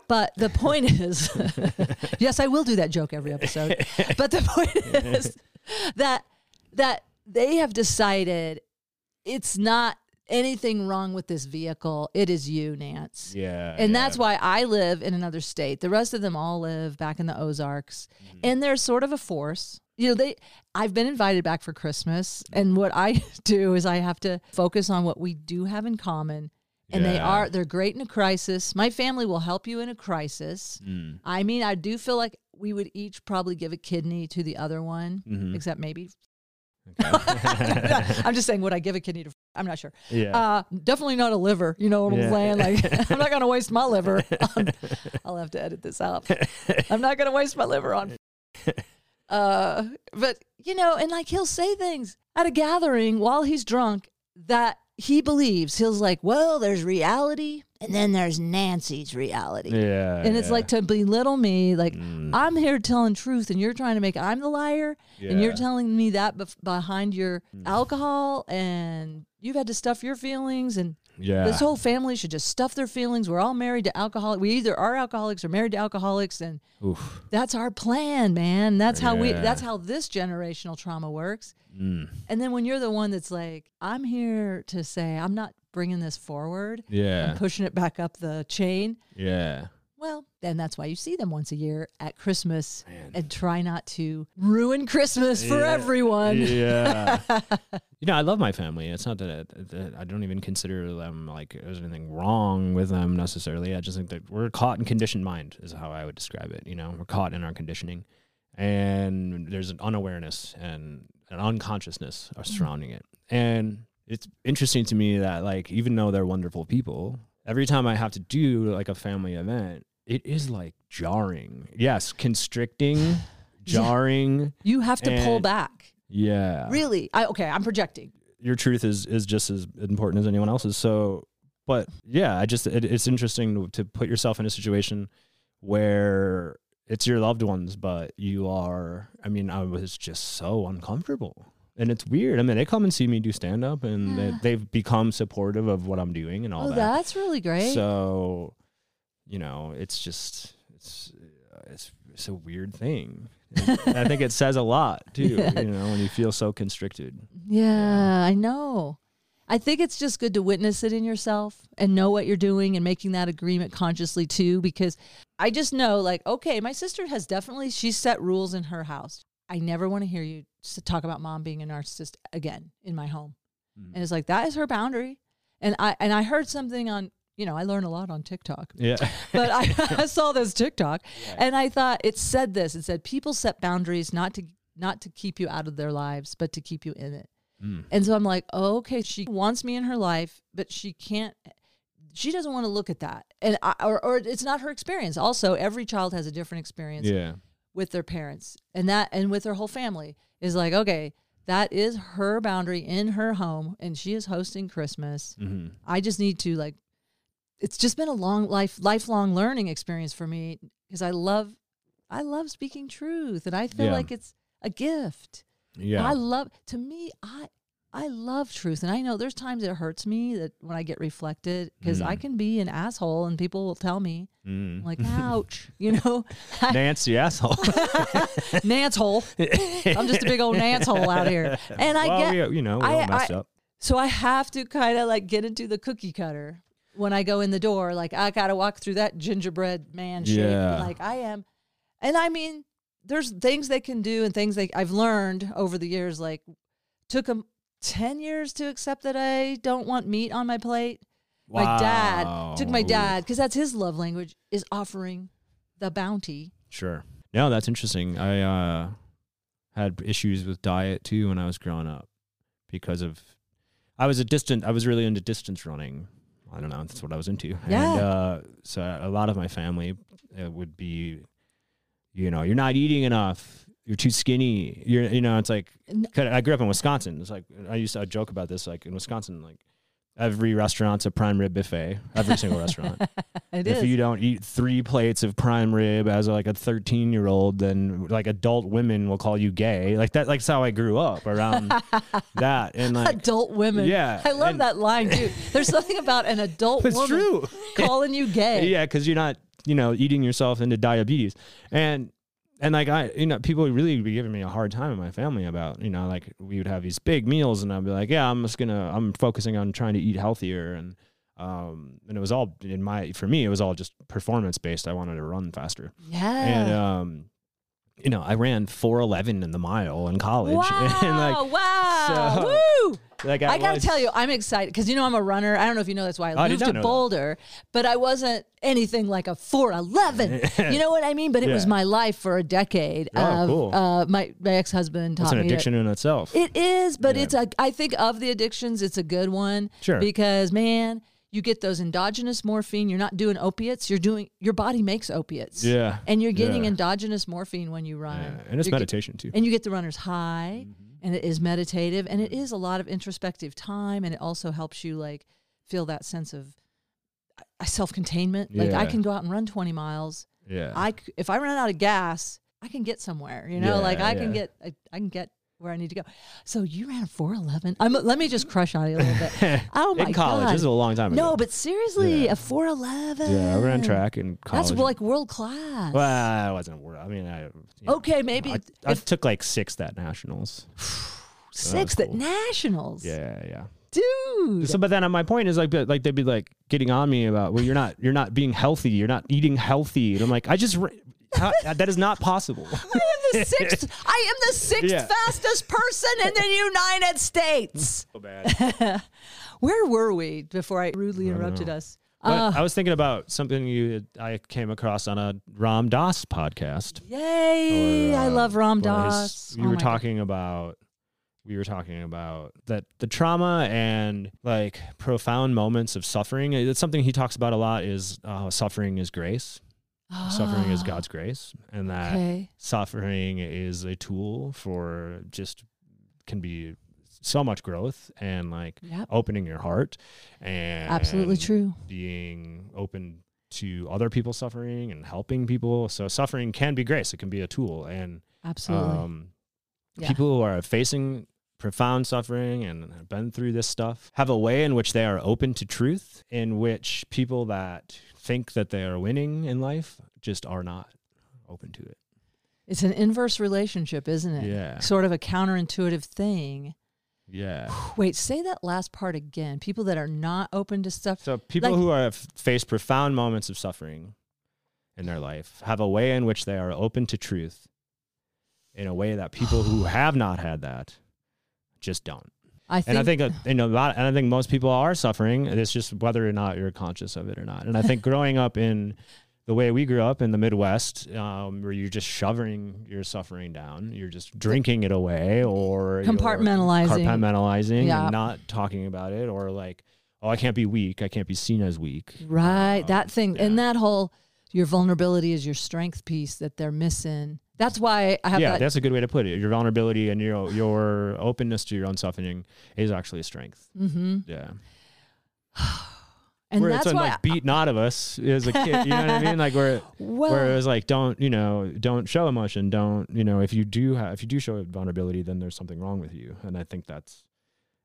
[SPEAKER 1] But the point is, yes, I will do that joke every episode. But the point is that that they have decided it's not anything wrong with this vehicle. It is you, Nance.
[SPEAKER 2] yeah,
[SPEAKER 1] And
[SPEAKER 2] yeah.
[SPEAKER 1] that's why I live in another state. The rest of them all live back in the Ozarks.
[SPEAKER 2] Mm-hmm.
[SPEAKER 1] And they're sort of a force. You know, they I've been invited back for Christmas and what I do is I have to focus on what we do have in common. And they are they're great in a crisis. My family will help you in a crisis.
[SPEAKER 2] Mm.
[SPEAKER 1] I mean, I do feel like we would each probably give a kidney to the other one,
[SPEAKER 2] Mhm.
[SPEAKER 1] except maybe
[SPEAKER 2] Okay.
[SPEAKER 1] I'm just saying would I give a kidney to I'm not sure.
[SPEAKER 2] yeah.
[SPEAKER 1] Uh, definitely not a liver. You know what I'm
[SPEAKER 2] Yeah.
[SPEAKER 1] saying? Like, I'm not going to waste my liver. On, I'll have to edit this out. I'm not going to waste my liver on. Uh, but you know, and like he'll say things at a gathering while he's drunk that he believes. He's like, "Well, there's reality, and then there's Nancy's reality."
[SPEAKER 2] yeah,
[SPEAKER 1] And it's
[SPEAKER 2] yeah.
[SPEAKER 1] like to belittle me, like
[SPEAKER 2] Mm.
[SPEAKER 1] I'm here telling truth, and you're trying to make I'm the liar, and you're telling me that bef- behind your
[SPEAKER 2] Mm.
[SPEAKER 1] alcohol, and you've had to stuff your feelings, and
[SPEAKER 2] yeah.
[SPEAKER 1] this whole family should just stuff their feelings. We're all married to alcoholics. We either are alcoholics or married to alcoholics, and
[SPEAKER 2] Oof.
[SPEAKER 1] that's our plan, man. That's how we. That's how this generational trauma works.
[SPEAKER 2] Mm.
[SPEAKER 1] And then when you're the one that's like, I'm here to say I'm not bringing this forward
[SPEAKER 2] Yeah.
[SPEAKER 1] and pushing it back up the chain.
[SPEAKER 2] Yeah.
[SPEAKER 1] Well, then that's why you see them once a year at Christmas
[SPEAKER 2] Man.
[SPEAKER 1] and try not to ruin Christmas for
[SPEAKER 2] Yeah.
[SPEAKER 1] everyone.
[SPEAKER 2] Yeah. you know, I love my family. It's not that I, that I don't even consider them like there's anything wrong with them necessarily. I just think that we're caught in conditioned mind, is how I would describe it. You know, we're caught in our conditioning, and there's an unawareness and an unconsciousness are mm-hmm. surrounding it. And it's interesting to me that like even though they're wonderful people, every time I have to do like a family event, it is like jarring. Yes, constricting, jarring.
[SPEAKER 1] You have to pull back.
[SPEAKER 2] Yeah.
[SPEAKER 1] Really? I, okay, I'm projecting.
[SPEAKER 2] Your truth is is just as important as anyone else's. So, but yeah, I just it, it's interesting to, to put yourself in a situation where it's your loved ones, but you are. I mean, I was just so uncomfortable. And it's weird. I mean, they come and see me do stand up, and
[SPEAKER 1] Yeah.
[SPEAKER 2] they, they've become supportive of what I'm doing and all
[SPEAKER 1] Oh,
[SPEAKER 2] that.
[SPEAKER 1] that's really great.
[SPEAKER 2] So, you know, it's just it's uh, it's it's a weird thing. I think it says a lot too.
[SPEAKER 1] Yeah.
[SPEAKER 2] You know, when you feel so constricted.
[SPEAKER 1] Yeah, I know. I think it's just good to witness it in yourself and know what you're doing and making that agreement consciously too. Because I just know, like, okay, my sister has definitely she set rules in her house. I never want to hear you talk about mom being a narcissist again in my home.
[SPEAKER 2] Mm.
[SPEAKER 1] And it's like that is her boundary. And I and I heard something on you know, I learn a lot on TikTok.
[SPEAKER 2] Yeah.
[SPEAKER 1] But I, I saw this TikTok and I thought it said this. It said people set boundaries not to not to keep you out of their lives, but to keep you in it.
[SPEAKER 2] Mm.
[SPEAKER 1] And so I'm like, oh, okay, she wants me in her life, but she can't. She doesn't want to look at that, and I, or or it's not her experience. Also, every child has a different experience
[SPEAKER 2] Yeah.
[SPEAKER 1] with their parents, and that and with their whole family is like, okay, that is her boundary in her home, and she is hosting Christmas.
[SPEAKER 2] hmm
[SPEAKER 1] I just need to like. It's just been a long life, lifelong learning experience for me because I love, I love speaking truth, and I feel
[SPEAKER 2] Yeah.
[SPEAKER 1] like it's a gift.
[SPEAKER 2] Yeah.
[SPEAKER 1] I love to me I I love truth and I know there's times it hurts me that when I get reflected because I
[SPEAKER 2] Mm.
[SPEAKER 1] can be an asshole and people will tell me
[SPEAKER 2] Mm.
[SPEAKER 1] I'm like ouch you know
[SPEAKER 2] Nancy asshole.
[SPEAKER 1] Nance hole I'm just a big old Nance hole out here and I
[SPEAKER 2] well,
[SPEAKER 1] get
[SPEAKER 2] we, you know, we
[SPEAKER 1] I-
[SPEAKER 2] all messed
[SPEAKER 1] I-
[SPEAKER 2] up.
[SPEAKER 1] so I have to kind of like get into the cookie cutter when I go in the door like I got to walk through that gingerbread man shape
[SPEAKER 2] Yeah.
[SPEAKER 1] like I am and I mean there's things they can do and things they I've learned over the years like took them 10 years to accept that I don't want meat on my plate. My dad took my dad because that's his love language is offering the bounty.
[SPEAKER 2] Sure. No, that's interesting. I uh, had issues with diet too when I was growing up because of I was a distant. I was really into distance running. I don't know. That's what I was into.
[SPEAKER 1] Yeah.
[SPEAKER 2] And uh, so a lot of my family uh, would be, you know, you're not eating enough. You're too skinny. You're, you know, it's like I grew up in Wisconsin. It's like I used to joke about this. Like in Wisconsin, like every restaurant's a prime rib buffet. Every single restaurant
[SPEAKER 1] It
[SPEAKER 2] if
[SPEAKER 1] is.
[SPEAKER 2] you don't eat three plates of prime rib as like a 13 year old then like adult women will call you gay like that like that's how i grew up around that and like
[SPEAKER 1] adult women.
[SPEAKER 2] Yeah,
[SPEAKER 1] I love
[SPEAKER 2] and-
[SPEAKER 1] that line too. There's something about an adult
[SPEAKER 2] it's
[SPEAKER 1] woman
[SPEAKER 2] true
[SPEAKER 1] calling you gay.
[SPEAKER 2] yeah because you're not you know eating yourself into diabetes. And and like i you know people would really be giving me a hard time in my family about you know like we would have these big meals and i'd be like yeah i'm just gonna i'm focusing on trying to eat healthier. And um and it was all in my for me it was all just performance based i wanted to run faster.
[SPEAKER 1] Yeah.
[SPEAKER 2] and um you know i ran 411 in the mile in college
[SPEAKER 1] wow.
[SPEAKER 2] and like
[SPEAKER 1] wow.
[SPEAKER 2] so-
[SPEAKER 1] Woo.
[SPEAKER 2] like
[SPEAKER 1] I gotta
[SPEAKER 2] was-
[SPEAKER 1] tell you, I'm excited because you know I'm a runner. I don't know if you know that's why I
[SPEAKER 2] Oh, I
[SPEAKER 1] moved to
[SPEAKER 2] know that.
[SPEAKER 1] Boulder, but I wasn't anything like a 411. you know what I mean? But it was my life for a decade.
[SPEAKER 2] Oh,
[SPEAKER 1] of,
[SPEAKER 2] cool.
[SPEAKER 1] uh, my my ex husband taught me.
[SPEAKER 2] it's an addiction in itself
[SPEAKER 1] It is, but
[SPEAKER 2] Yeah.
[SPEAKER 1] it's a. I think of the addictions, it's a good one.
[SPEAKER 2] Sure.
[SPEAKER 1] Because man, you get those endogenous morphine. You're not doing opiates. You're doing your body makes opiates.
[SPEAKER 2] yeah
[SPEAKER 1] And you're getting
[SPEAKER 2] yeah.
[SPEAKER 1] endogenous morphine when you run.
[SPEAKER 2] Yeah. and it's
[SPEAKER 1] You're get-
[SPEAKER 2] meditation too
[SPEAKER 1] and you get the runner's high
[SPEAKER 2] Mm-hmm.
[SPEAKER 1] and it is meditative and it is a lot of introspective time and it also helps you like feel that sense of uh, self-containment like i can go out and run 20 miles
[SPEAKER 2] yeah
[SPEAKER 1] i if i run out of gas i can get somewhere you know like
[SPEAKER 2] Yeah,
[SPEAKER 1] i can get I, I can get where i need to go. So you ran a 411 I'm, let me just crush on you a little bit. Oh my
[SPEAKER 2] in college
[SPEAKER 1] god.
[SPEAKER 2] this is a long time ago.
[SPEAKER 1] no but seriously
[SPEAKER 2] Yeah.
[SPEAKER 1] a 411
[SPEAKER 2] yeah i ran track in college.
[SPEAKER 1] that's like world class
[SPEAKER 2] well i wasn't wor- i mean i you know,
[SPEAKER 1] okay maybe
[SPEAKER 2] I, I
[SPEAKER 1] if
[SPEAKER 2] took like sixth at nationals.
[SPEAKER 1] Sixth at
[SPEAKER 2] cool.
[SPEAKER 1] nationals?
[SPEAKER 2] Yeah yeah
[SPEAKER 1] dude.
[SPEAKER 2] So, but then uh, my point is like, like they'd be like getting on me about, well, you're not, you're not being healthy, you're not eating healthy, and I'm like, I just, how, that is not possible.
[SPEAKER 1] I am the sixth. I am the sixth
[SPEAKER 2] Yeah.
[SPEAKER 1] fastest person in the United States.
[SPEAKER 2] so bad.
[SPEAKER 1] Where were we before I rudely interrupted
[SPEAKER 2] know.
[SPEAKER 1] us?
[SPEAKER 2] But
[SPEAKER 1] Uh,
[SPEAKER 2] I was thinking about something you, I came across on a Ram Dass podcast.
[SPEAKER 1] yay!
[SPEAKER 2] or,
[SPEAKER 1] I
[SPEAKER 2] uh,
[SPEAKER 1] love Ram Dass.
[SPEAKER 2] We
[SPEAKER 1] Oh
[SPEAKER 2] were
[SPEAKER 1] my God.
[SPEAKER 2] talking about, we were talking about that the trauma and like profound moments of suffering. It's something he talks about a lot. Is uh, suffering is grace. Suffering is God's grace, and that
[SPEAKER 1] Okay.
[SPEAKER 2] suffering is a tool for just can be so much growth and like
[SPEAKER 1] Yep.
[SPEAKER 2] opening your heart and
[SPEAKER 1] Absolutely true.
[SPEAKER 2] being open to other people suffering and helping people so suffering can be grace it can be a tool and
[SPEAKER 1] Absolutely.
[SPEAKER 2] um
[SPEAKER 1] Yeah.
[SPEAKER 2] people who are facing profound suffering and have been through this stuff have a way in which they are open to truth in which people that think that they are winning in life just are not open to it
[SPEAKER 1] it's an inverse relationship, isn't it?
[SPEAKER 2] Yeah.
[SPEAKER 1] Sort of a counterintuitive thing.
[SPEAKER 2] yeah
[SPEAKER 1] Wait, say that last part again. People that are not open to stuff.
[SPEAKER 2] So people
[SPEAKER 1] Like-
[SPEAKER 2] who have faced profound moments of suffering in their life have a way in which they are open to truth in a way that people who have not had that just don't.
[SPEAKER 1] I think,
[SPEAKER 2] and I think that, you know, lot, and I think most people are suffering. It's just whether or not you're conscious of it or not. And I think growing up in the way we grew up in the Midwest, um, where you're just shoving your suffering down, you're just drinking it away, or
[SPEAKER 1] Compartmentalizing.
[SPEAKER 2] compartmentalizing,
[SPEAKER 1] Yeah.
[SPEAKER 2] and not talking about it, or like, oh, I can't be weak, I can't be seen as weak.
[SPEAKER 1] right
[SPEAKER 2] Um,
[SPEAKER 1] that thing
[SPEAKER 2] yeah.
[SPEAKER 1] and that whole your vulnerability is your strength piece that they're missing. That's why I have
[SPEAKER 2] yeah,
[SPEAKER 1] that.
[SPEAKER 2] that's a good way to put it. Your vulnerability and your your openness to your own suffering is actually a strength.
[SPEAKER 1] hmm
[SPEAKER 2] Yeah.
[SPEAKER 1] And
[SPEAKER 2] where
[SPEAKER 1] that's
[SPEAKER 2] it's
[SPEAKER 1] why.
[SPEAKER 2] like beaten out of us as a kid. You know what I mean? Like where
[SPEAKER 1] well,
[SPEAKER 2] where it was like don't you know don't show emotion. Don't you know if you do have if you do show vulnerability, then there's something wrong with you. And I think that's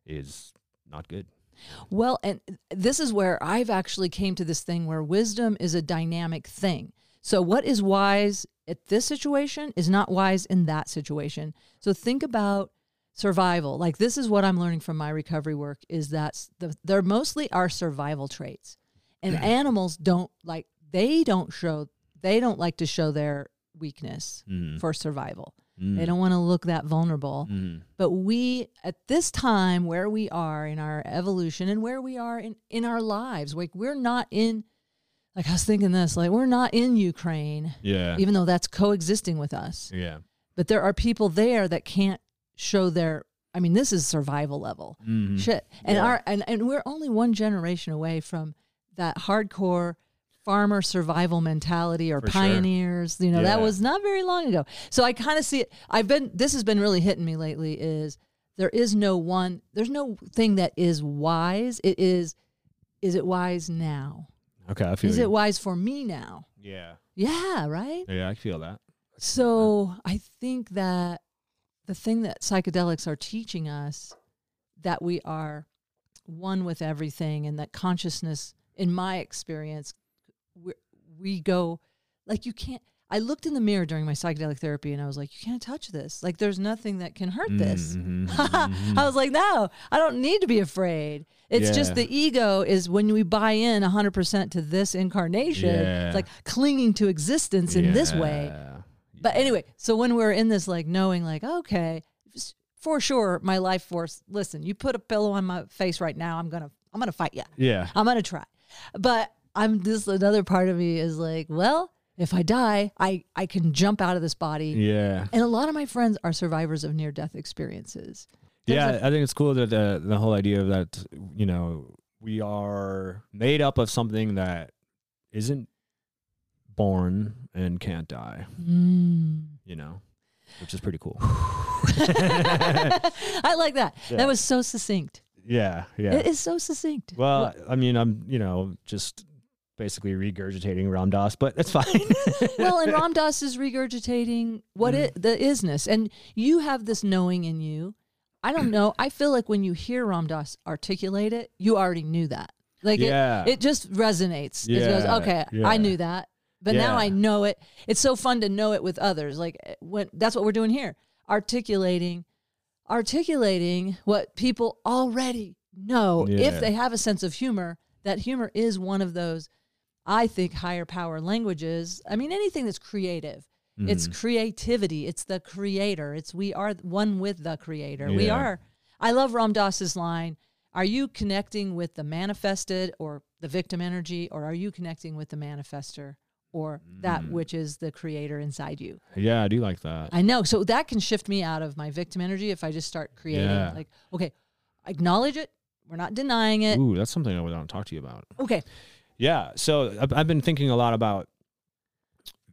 [SPEAKER 2] is not good.
[SPEAKER 1] Well, and this is where I've actually came to this thing where wisdom is a dynamic thing. So what is wise at this situation is not wise in that situation. So think about survival. Like this is what I'm learning from my recovery work is that the, they're mostly our survival traits. And animals don't like they don't show they don't like to show their weakness
[SPEAKER 2] Mm.
[SPEAKER 1] for survival.
[SPEAKER 2] Mm.
[SPEAKER 1] They don't want to look that vulnerable.
[SPEAKER 2] Mm.
[SPEAKER 1] But we, at this time, where we are in our evolution and where we are in, in our lives, like we're not in, like I was thinking this, like we're not in Ukraine,
[SPEAKER 2] Yeah.
[SPEAKER 1] even though that's coexisting with us.
[SPEAKER 2] yeah.
[SPEAKER 1] But there are people there that can't show their, I mean, this is survival level
[SPEAKER 2] Mhm.
[SPEAKER 1] shit. And
[SPEAKER 2] Yeah.
[SPEAKER 1] our, and, and we're only one generation away from that hardcore farmer survival mentality or
[SPEAKER 2] For sure.
[SPEAKER 1] pioneers you know that was not very long ago so i kind of see it i've been this has been really hitting me lately is there is no one there's no thing that is wise it is is it wise now
[SPEAKER 2] Okay, I feel
[SPEAKER 1] is
[SPEAKER 2] you.
[SPEAKER 1] it wise for me now
[SPEAKER 2] yeah.
[SPEAKER 1] yeah right
[SPEAKER 2] Yeah, I feel that.
[SPEAKER 1] so I think that the thing that psychedelics are teaching us that we are one with everything and that consciousness in my experience we we go like you can't I looked in the mirror during my psychedelic therapy and I was like you can't touch this like there's nothing that can hurt this
[SPEAKER 2] Mhm, mhm,
[SPEAKER 1] I was like no I don't need to be afraid it's just the ego is when we buy in 100% to this incarnation
[SPEAKER 2] Yeah.
[SPEAKER 1] it's like clinging to existence in this way but anyway, so when we're in this, like knowing, like, okay, for sure, my life force. Listen, you put a pillow on my face right now, I'm gonna, I'm gonna fight you.
[SPEAKER 2] Yeah.
[SPEAKER 1] I'm gonna try. But I'm this another part of me is like, well, if I die, I I can jump out of this body.
[SPEAKER 2] Yeah.
[SPEAKER 1] And a lot of my friends are survivors of near death experiences. There's
[SPEAKER 2] Yeah,
[SPEAKER 1] a-
[SPEAKER 2] I think it's cool that the the whole idea of that you know we are made up of something that isn't born and can't die.
[SPEAKER 1] Mm.
[SPEAKER 2] You know, which is pretty cool.
[SPEAKER 1] I like that.
[SPEAKER 2] Yeah.
[SPEAKER 1] That was so succinct.
[SPEAKER 2] yeah, yeah.
[SPEAKER 1] It is so succinct.
[SPEAKER 2] well, I mean, I'm you know just basically regurgitating Ram Dass, but that's fine.
[SPEAKER 1] well, and Ram Dass is regurgitating what
[SPEAKER 2] Mm-hmm.
[SPEAKER 1] it the isness, and you have this knowing in you. I don't know. I feel like when you hear Ram Dass articulate it, you already knew that. Like
[SPEAKER 2] Yeah.
[SPEAKER 1] it, it just resonates. It goes, okay,
[SPEAKER 2] yeah.
[SPEAKER 1] I knew that, but now I know it. It's so fun to know it with others. Like eh, when that's what we're doing here, articulating, articulating what people already know.
[SPEAKER 2] Yeah.
[SPEAKER 1] If they have a sense of humor, that humor is one of those I think higher power languages. I mean, anything that's creative. It's
[SPEAKER 2] Mhm.
[SPEAKER 1] creativity. It's the creator. It's we are one with the creator. We are. I love Ram Dass's line. Are you connecting with the manifested or the victim energy, or are you connecting with the manifester or that
[SPEAKER 2] Mm.
[SPEAKER 1] which is the creator inside you?
[SPEAKER 2] yeah, I do like that.
[SPEAKER 1] I know. So that can shift me out of my victim energy if I just start creating.
[SPEAKER 2] Yeah.
[SPEAKER 1] Like, okay, acknowledge it. We're not denying it.
[SPEAKER 2] Ooh, that's something I would want to talk to you about.
[SPEAKER 1] Okay.
[SPEAKER 2] Yeah. So I've, I've been thinking a lot about,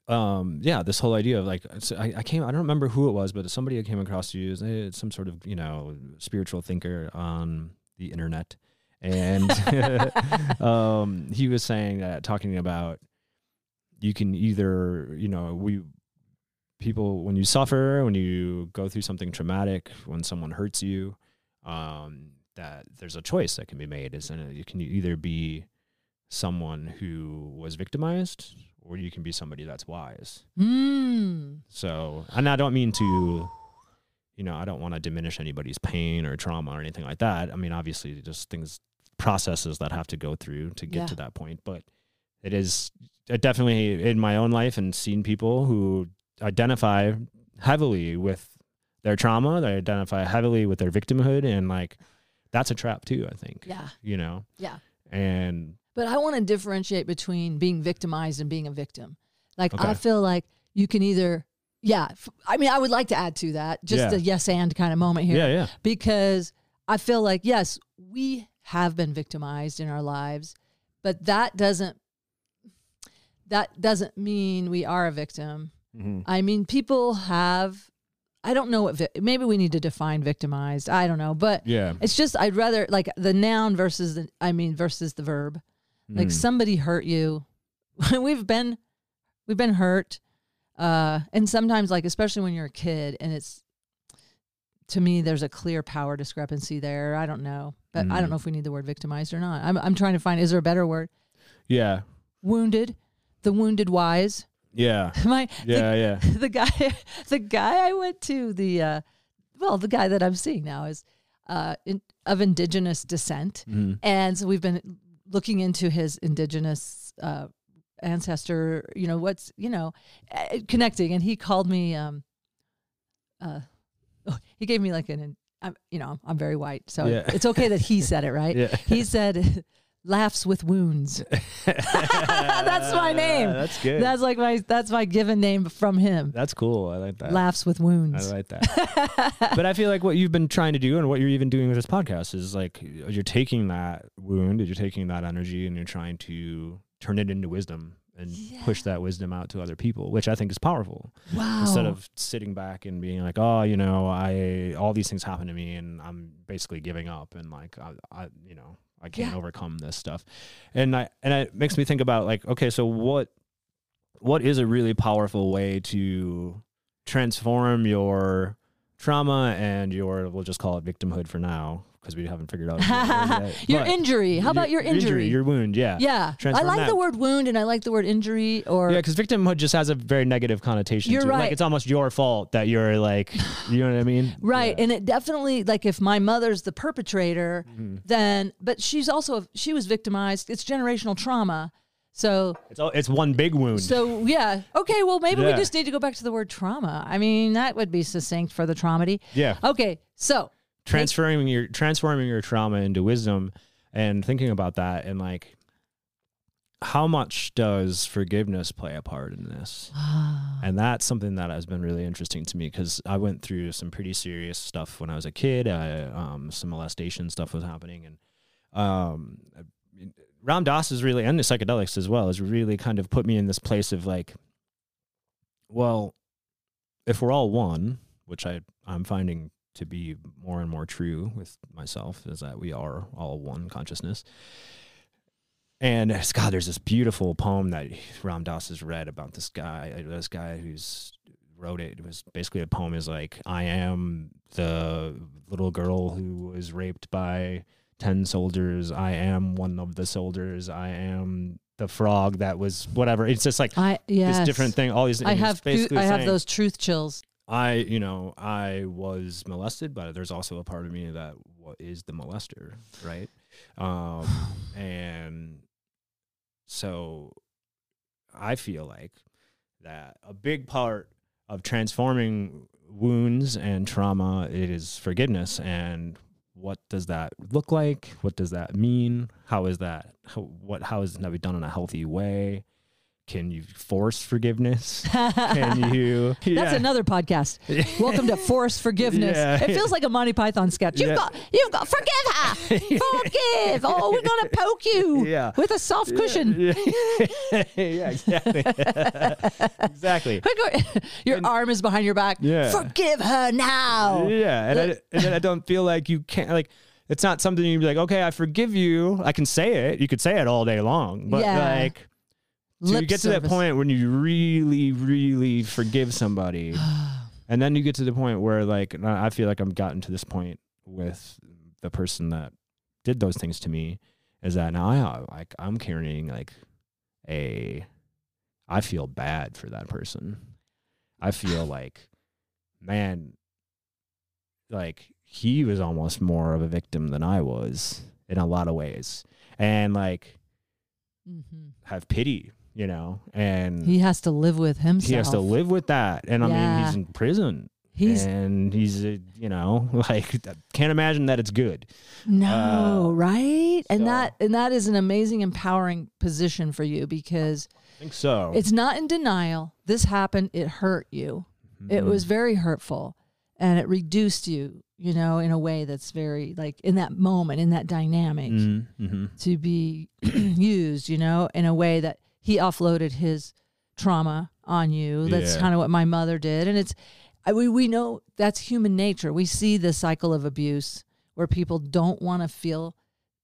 [SPEAKER 2] um, yeah, this whole idea of like, so I, I came, I don't remember who it was, but somebody I came across to you is eh, some sort of, you know, spiritual thinker on the internet. And um, he was saying that, talking about you can either, you know, we, people, when you suffer, when you go through something traumatic, when someone hurts you, um, that there's a choice that can be made. Is you can either be someone who was victimized or you can be somebody that's wise.
[SPEAKER 1] Mm.
[SPEAKER 2] So, and I don't mean to, you know, I don't want to diminish anybody's pain or trauma or anything like that. I mean, obviously, just things, processes that have to go through to get
[SPEAKER 1] Yeah.
[SPEAKER 2] to that point. But it is definitely in my own life and seen people who identify heavily with their trauma, they identify heavily with their victimhood and like, that's a trap too. I think.
[SPEAKER 1] Yeah.
[SPEAKER 2] You know.
[SPEAKER 1] Yeah.
[SPEAKER 2] And
[SPEAKER 1] But I want to differentiate between being victimized and being a victim. Like I feel like you can either, yeah. I mean, I would like to add to that just
[SPEAKER 2] Yeah.
[SPEAKER 1] a yes and kind of moment here
[SPEAKER 2] yeah, yeah,
[SPEAKER 1] because I feel like yes, we have been victimized in our lives, but that doesn't that doesn't mean we are a victim.
[SPEAKER 2] Mhm.
[SPEAKER 1] I mean, people have. I don't know what vi- maybe we need to define victimized. I don't know, but
[SPEAKER 2] yeah.
[SPEAKER 1] it's just I'd rather like the noun versus the I mean versus the verb. Like
[SPEAKER 2] Mm.
[SPEAKER 1] somebody hurt you. we've been we've been hurt. Uh and sometimes like especially when you're a kid and it's to me there's a clear power discrepancy there. I don't know. But I don't
[SPEAKER 2] Mm.
[SPEAKER 1] know if we need the word victimized or not. I'm I'm trying to find is there a better word?
[SPEAKER 2] yeah,
[SPEAKER 1] Wounded. The wounded wise.
[SPEAKER 2] yeah,
[SPEAKER 1] My the
[SPEAKER 2] yeah, yeah.
[SPEAKER 1] the guy the guy I went to the uh well the guy that I'm seeing now is uh in, of indigenous descent
[SPEAKER 2] Mhm.
[SPEAKER 1] and so we've been looking into his indigenous uh ancestor you know what's you know uh, connecting and he called me um uh oh, he gave me like an I'm, you know I'm very white so
[SPEAKER 2] Yeah.
[SPEAKER 1] it's okay that he said it right
[SPEAKER 2] Yeah.
[SPEAKER 1] he said laughs with wounds that's my name
[SPEAKER 2] That's good.
[SPEAKER 1] that's like my that's my given name from him.
[SPEAKER 2] That's cool. I like that.
[SPEAKER 1] Laughs with Wounds.
[SPEAKER 2] I like that. but I feel like what you've been trying to do and what you're even doing with this podcast is like you're taking that wound, you're taking that energy and you're trying to turn it into wisdom and push that wisdom out to other people, which I think is powerful.
[SPEAKER 1] wow.
[SPEAKER 2] Instead of sitting back and being like, "Oh, you know, I all these things happen to me and I'm basically giving up and like I, I you know, I can't
[SPEAKER 1] Yeah.
[SPEAKER 2] overcome this stuff." And I and it makes me think about like, okay, so what what is a really powerful way to transform your trauma and your we'll just call it victimhood for now because we haven't figured out
[SPEAKER 1] your
[SPEAKER 2] But
[SPEAKER 1] injury. How about your injury?
[SPEAKER 2] your wound yeah
[SPEAKER 1] yeah. I like
[SPEAKER 2] that.
[SPEAKER 1] the word wound and I like the word injury or
[SPEAKER 2] yeah, because victimhood just has a very negative connotation.
[SPEAKER 1] You're
[SPEAKER 2] to it. Like
[SPEAKER 1] right.
[SPEAKER 2] it's almost your fault that you're like, you know what I mean?
[SPEAKER 1] right.
[SPEAKER 2] Yeah.
[SPEAKER 1] And it definitely like if my mother's the perpetrator,
[SPEAKER 2] Mm-hmm.
[SPEAKER 1] then but she's also she was victimized. It's generational trauma. So
[SPEAKER 2] It's all, it's one big wound.
[SPEAKER 1] so yeah. Okay, well maybe we
[SPEAKER 2] Yeah.
[SPEAKER 1] just need to go back to the word trauma. I mean, that would be succinct for the traumedy.
[SPEAKER 2] yeah,
[SPEAKER 1] Okay. So
[SPEAKER 2] transferring your transforming your trauma into wisdom and thinking about that and like how much does forgiveness play a part in this? and that's something that has been really interesting to me because I went through some pretty serious stuff when I was a kid. I, um, some molestation stuff was happening, and um, Ram Dass is really and the psychedelics as well has really kind of put me in this place of like, well, if we're all one, which I I'm finding to be more and more true with myself, is that we are all one consciousness. And God, there's this beautiful poem that Ram Dass has read about this guy. Uh, this guy who's wrote it. It was basically a poem is like, I am the little girl who was raped by ten soldiers. I am one of the soldiers. I am the frog that was whatever. It's just like
[SPEAKER 1] I yes.
[SPEAKER 2] this different thing. All these.
[SPEAKER 1] I have
[SPEAKER 2] basically
[SPEAKER 1] I have
[SPEAKER 2] saying,
[SPEAKER 1] those truth chills.
[SPEAKER 2] I, you know, I was molested, but there's also a part of me that is the molester, right? Um, and so I feel like that a big part of transforming wounds and trauma it is forgiveness. And what does that look like? What does that mean? How is that how, what how is that be done in a healthy way can you force forgiveness can you
[SPEAKER 1] That's
[SPEAKER 2] Yeah.
[SPEAKER 1] another podcast. Welcome to Force Forgiveness.
[SPEAKER 2] Yeah.
[SPEAKER 1] It feels like a Monty Python sketch. You've
[SPEAKER 2] Yeah.
[SPEAKER 1] got, you've got, forgive her, forgive. Oh, we're gonna poke you
[SPEAKER 2] Yeah.
[SPEAKER 1] with a soft cushion.
[SPEAKER 2] Yeah, yeah exactly. exactly.
[SPEAKER 1] Your arm is behind your back.
[SPEAKER 2] Yeah.
[SPEAKER 1] Forgive her now.
[SPEAKER 2] Yeah, and, I, and then I don't feel like you can't like. It's not something you'd be like, okay, I forgive you. I can say it. You could say it all day long, but
[SPEAKER 1] Yeah.
[SPEAKER 2] like, to
[SPEAKER 1] Lip
[SPEAKER 2] get to that
[SPEAKER 1] service.
[SPEAKER 2] point when you really, really forgive somebody, and then you get to the point where like and I I feel like I've gotten to this point with the person that did those things to me, is that now I like I'm carrying like a, I feel bad for that person. I feel like, man, like he was almost more of a victim than I was in a lot of ways, and like
[SPEAKER 1] Mm-hmm.
[SPEAKER 2] have pity, you know, and
[SPEAKER 1] He has to live with himself.
[SPEAKER 2] he has to live with that. And I mean, he's in prison
[SPEAKER 1] He's
[SPEAKER 2] and he's uh, you know like can't imagine that it's good.
[SPEAKER 1] no,
[SPEAKER 2] Uh,
[SPEAKER 1] right? And that and that is an amazing empowering position for you because
[SPEAKER 2] I think so.
[SPEAKER 1] it's not in denial. This happened, it hurt you. It
[SPEAKER 2] Mhm.
[SPEAKER 1] was very hurtful and it reduced you, you know, in a way that's very like in that moment, in that dynamic
[SPEAKER 2] Mhm, mhm.
[SPEAKER 1] to be used, you know, in a way that he offloaded his trauma on you. That's
[SPEAKER 2] Yeah.
[SPEAKER 1] kind of what my mother did. And it's, I, we, we know that's human nature. We see the cycle of abuse where people don't want to feel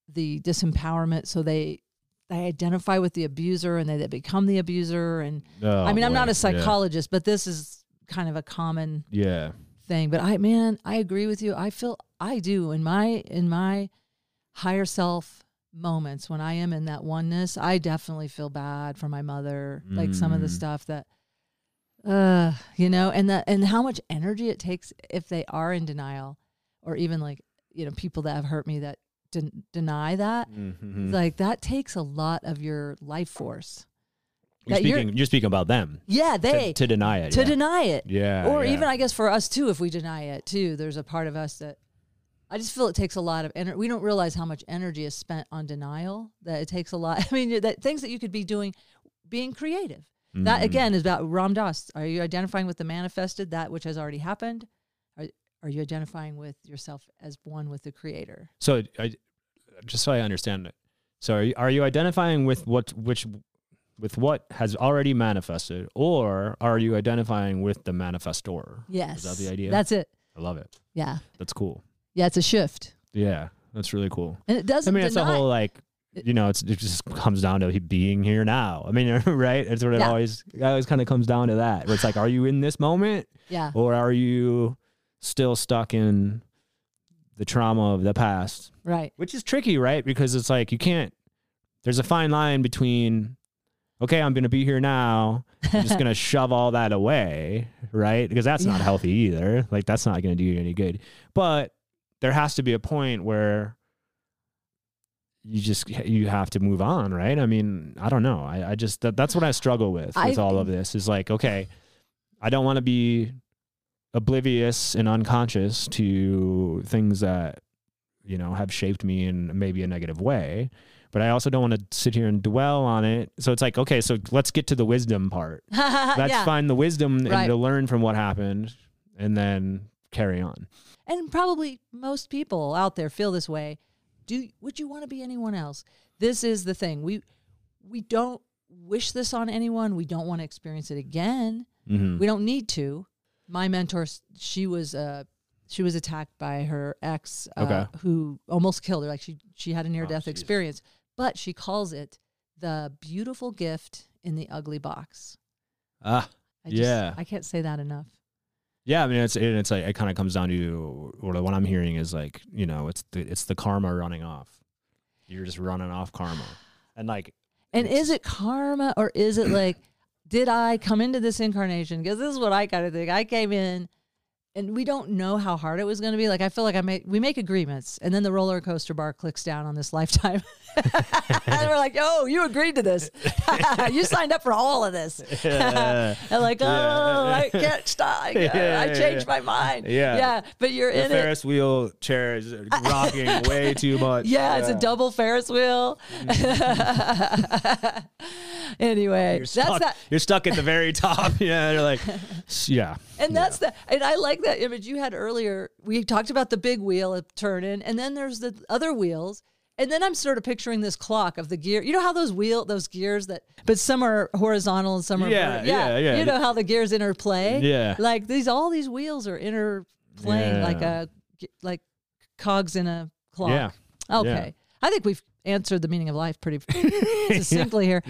[SPEAKER 1] the disempowerment. So they, they identify with the abuser and they, they become the abuser. And
[SPEAKER 2] Oh,
[SPEAKER 1] I mean, I'm not a
[SPEAKER 2] Yeah.
[SPEAKER 1] psychologist, but this is kind of a common
[SPEAKER 2] Yeah.
[SPEAKER 1] thing but i man i agree with you i feel i do in my in my higher self moments when i am in that oneness i definitely feel bad for my mother like some of the
[SPEAKER 2] Mm.
[SPEAKER 1] stuff that uh you know and that and how much energy it takes if they are in denial or even like you know people that have hurt me that den- deny that
[SPEAKER 2] Mhm.
[SPEAKER 1] like that takes a lot of your life force
[SPEAKER 2] You're
[SPEAKER 1] that you're-
[SPEAKER 2] speaking. You're speaking about them.
[SPEAKER 1] yeah
[SPEAKER 2] To-
[SPEAKER 1] they
[SPEAKER 2] to, deny it.
[SPEAKER 1] to
[SPEAKER 2] yeah.
[SPEAKER 1] deny it
[SPEAKER 2] Yeah.
[SPEAKER 1] or
[SPEAKER 2] yeah.
[SPEAKER 1] even I guess for us too, if we deny it too, there's a part of us that I just feel it takes a lot of energy. We don't realize how much energy is spent on denial. That it takes a lot. I mean, that things that you could be doing, being creative. That
[SPEAKER 2] Mhm.
[SPEAKER 1] again is about Ram Dass. Are you identifying with the manifested, that which has already happened? Are are you identifying with yourself as one with the Creator?
[SPEAKER 2] So, I, just so I understand it. So, are you, are you identifying with what which with what has already manifested, or are you identifying with the manifestor?
[SPEAKER 1] Yes,
[SPEAKER 2] Is that the idea?
[SPEAKER 1] That's it.
[SPEAKER 2] I love it.
[SPEAKER 1] Yeah,
[SPEAKER 2] That's cool.
[SPEAKER 1] Yeah. It's a shift,
[SPEAKER 2] Yeah, that's really cool.
[SPEAKER 1] and it doesn't.
[SPEAKER 2] I mean, it's a
[SPEAKER 1] deny-
[SPEAKER 2] whole like, you know, it's it just comes down to being here now. I mean, right? It's what it
[SPEAKER 1] Yeah.
[SPEAKER 2] always it always kind of comes down to that. Where it's like, are you in this moment,
[SPEAKER 1] Yeah,
[SPEAKER 2] or are you still stuck in the trauma of the past?
[SPEAKER 1] right.
[SPEAKER 2] Which is tricky, right? Because it's like you can't. There's a fine line between, okay, I'm gonna be here now. I'm just gonna shove all that away, right? Because that's not
[SPEAKER 1] Yeah.
[SPEAKER 2] healthy either. Like that's not gonna do you any good. But there has to be a point where you just you have to move on, right? I mean, I don't know. I, I just that, that's what I struggle with
[SPEAKER 1] I
[SPEAKER 2] with all of this. Is like, okay, I don't want to be oblivious and unconscious to things that you know have shaped me in maybe a negative way but i also don't want to sit here and dwell on it so it's like okay so let's get to the wisdom part let's
[SPEAKER 1] yeah.
[SPEAKER 2] find the wisdom
[SPEAKER 1] Right.
[SPEAKER 2] and to learn from what happened and then carry on.
[SPEAKER 1] And probably most people out there feel this way. Do would you want to be anyone else? This is the thing. We we don't wish this on anyone. We don't want to experience it again.
[SPEAKER 2] Mm-hmm.
[SPEAKER 1] we don't need to. My mentor she was uh she was attacked by her ex uh,
[SPEAKER 2] Okay.
[SPEAKER 1] who almost killed her. Like she she had a near death
[SPEAKER 2] jeez.
[SPEAKER 1] experience. But she calls it the beautiful gift in the ugly box.
[SPEAKER 2] Ah
[SPEAKER 1] I just,
[SPEAKER 2] Yeah.
[SPEAKER 1] i can't say that enough
[SPEAKER 2] yeah i mean it's it's like it kind of comes down to or what i'm hearing is like you know it's the it's the karma running off you're just running off karma and like
[SPEAKER 1] And is it karma or is it like, did I come into this incarnation? Because this is what I kind of think. I came in and we don't know how hard it was going to be. Like, I feel like I make, we make agreements and then the roller coaster bar clicks down on this lifetime. And we're like, oh, you agreed to this. you signed up for all of this. and like, oh, I can't stop. I,
[SPEAKER 2] Yeah,
[SPEAKER 1] I changed
[SPEAKER 2] yeah.
[SPEAKER 1] my mind.
[SPEAKER 2] Yeah.
[SPEAKER 1] Yeah. But you're
[SPEAKER 2] the
[SPEAKER 1] in it.
[SPEAKER 2] Ferris wheel chair is rocking way too much.
[SPEAKER 1] Yeah, it's a double Ferris wheel. anyway,
[SPEAKER 2] You're
[SPEAKER 1] that's
[SPEAKER 2] stuck,
[SPEAKER 1] that.
[SPEAKER 2] you're stuck at the very top. Yeah, you're like, yeah.
[SPEAKER 1] And that's the and I like that image you had earlier. We talked about the big wheel of turning, and then there's the other wheels. And then I'm sort of picturing this clock of the gear. You know how those wheel those gears that but some are horizontal and some are
[SPEAKER 2] Yeah,
[SPEAKER 1] vert-
[SPEAKER 2] yeah, yeah.
[SPEAKER 1] You know how the gears interplay?
[SPEAKER 2] Yeah.
[SPEAKER 1] Like these all these wheels are interplaying like a like cogs in a clock.
[SPEAKER 2] Yeah.
[SPEAKER 1] Okay. I think we've answered the meaning of life pretty succinctly here.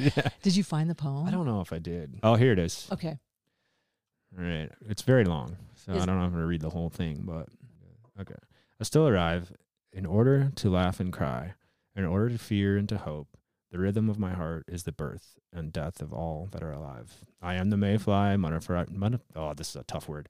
[SPEAKER 1] Did you find the poem?
[SPEAKER 2] I don't know if I did. Oh, here it is.
[SPEAKER 1] Okay.
[SPEAKER 2] All right. It's very long, so
[SPEAKER 1] Is
[SPEAKER 2] I don't know if I'm going to read the whole thing, but okay. I still arrive in order to laugh and cry, in order to fear and to hope. The rhythm of my heart is the birth and death of all that are alive. I am the mayfly, metaphor, meta, oh, this is a tough word.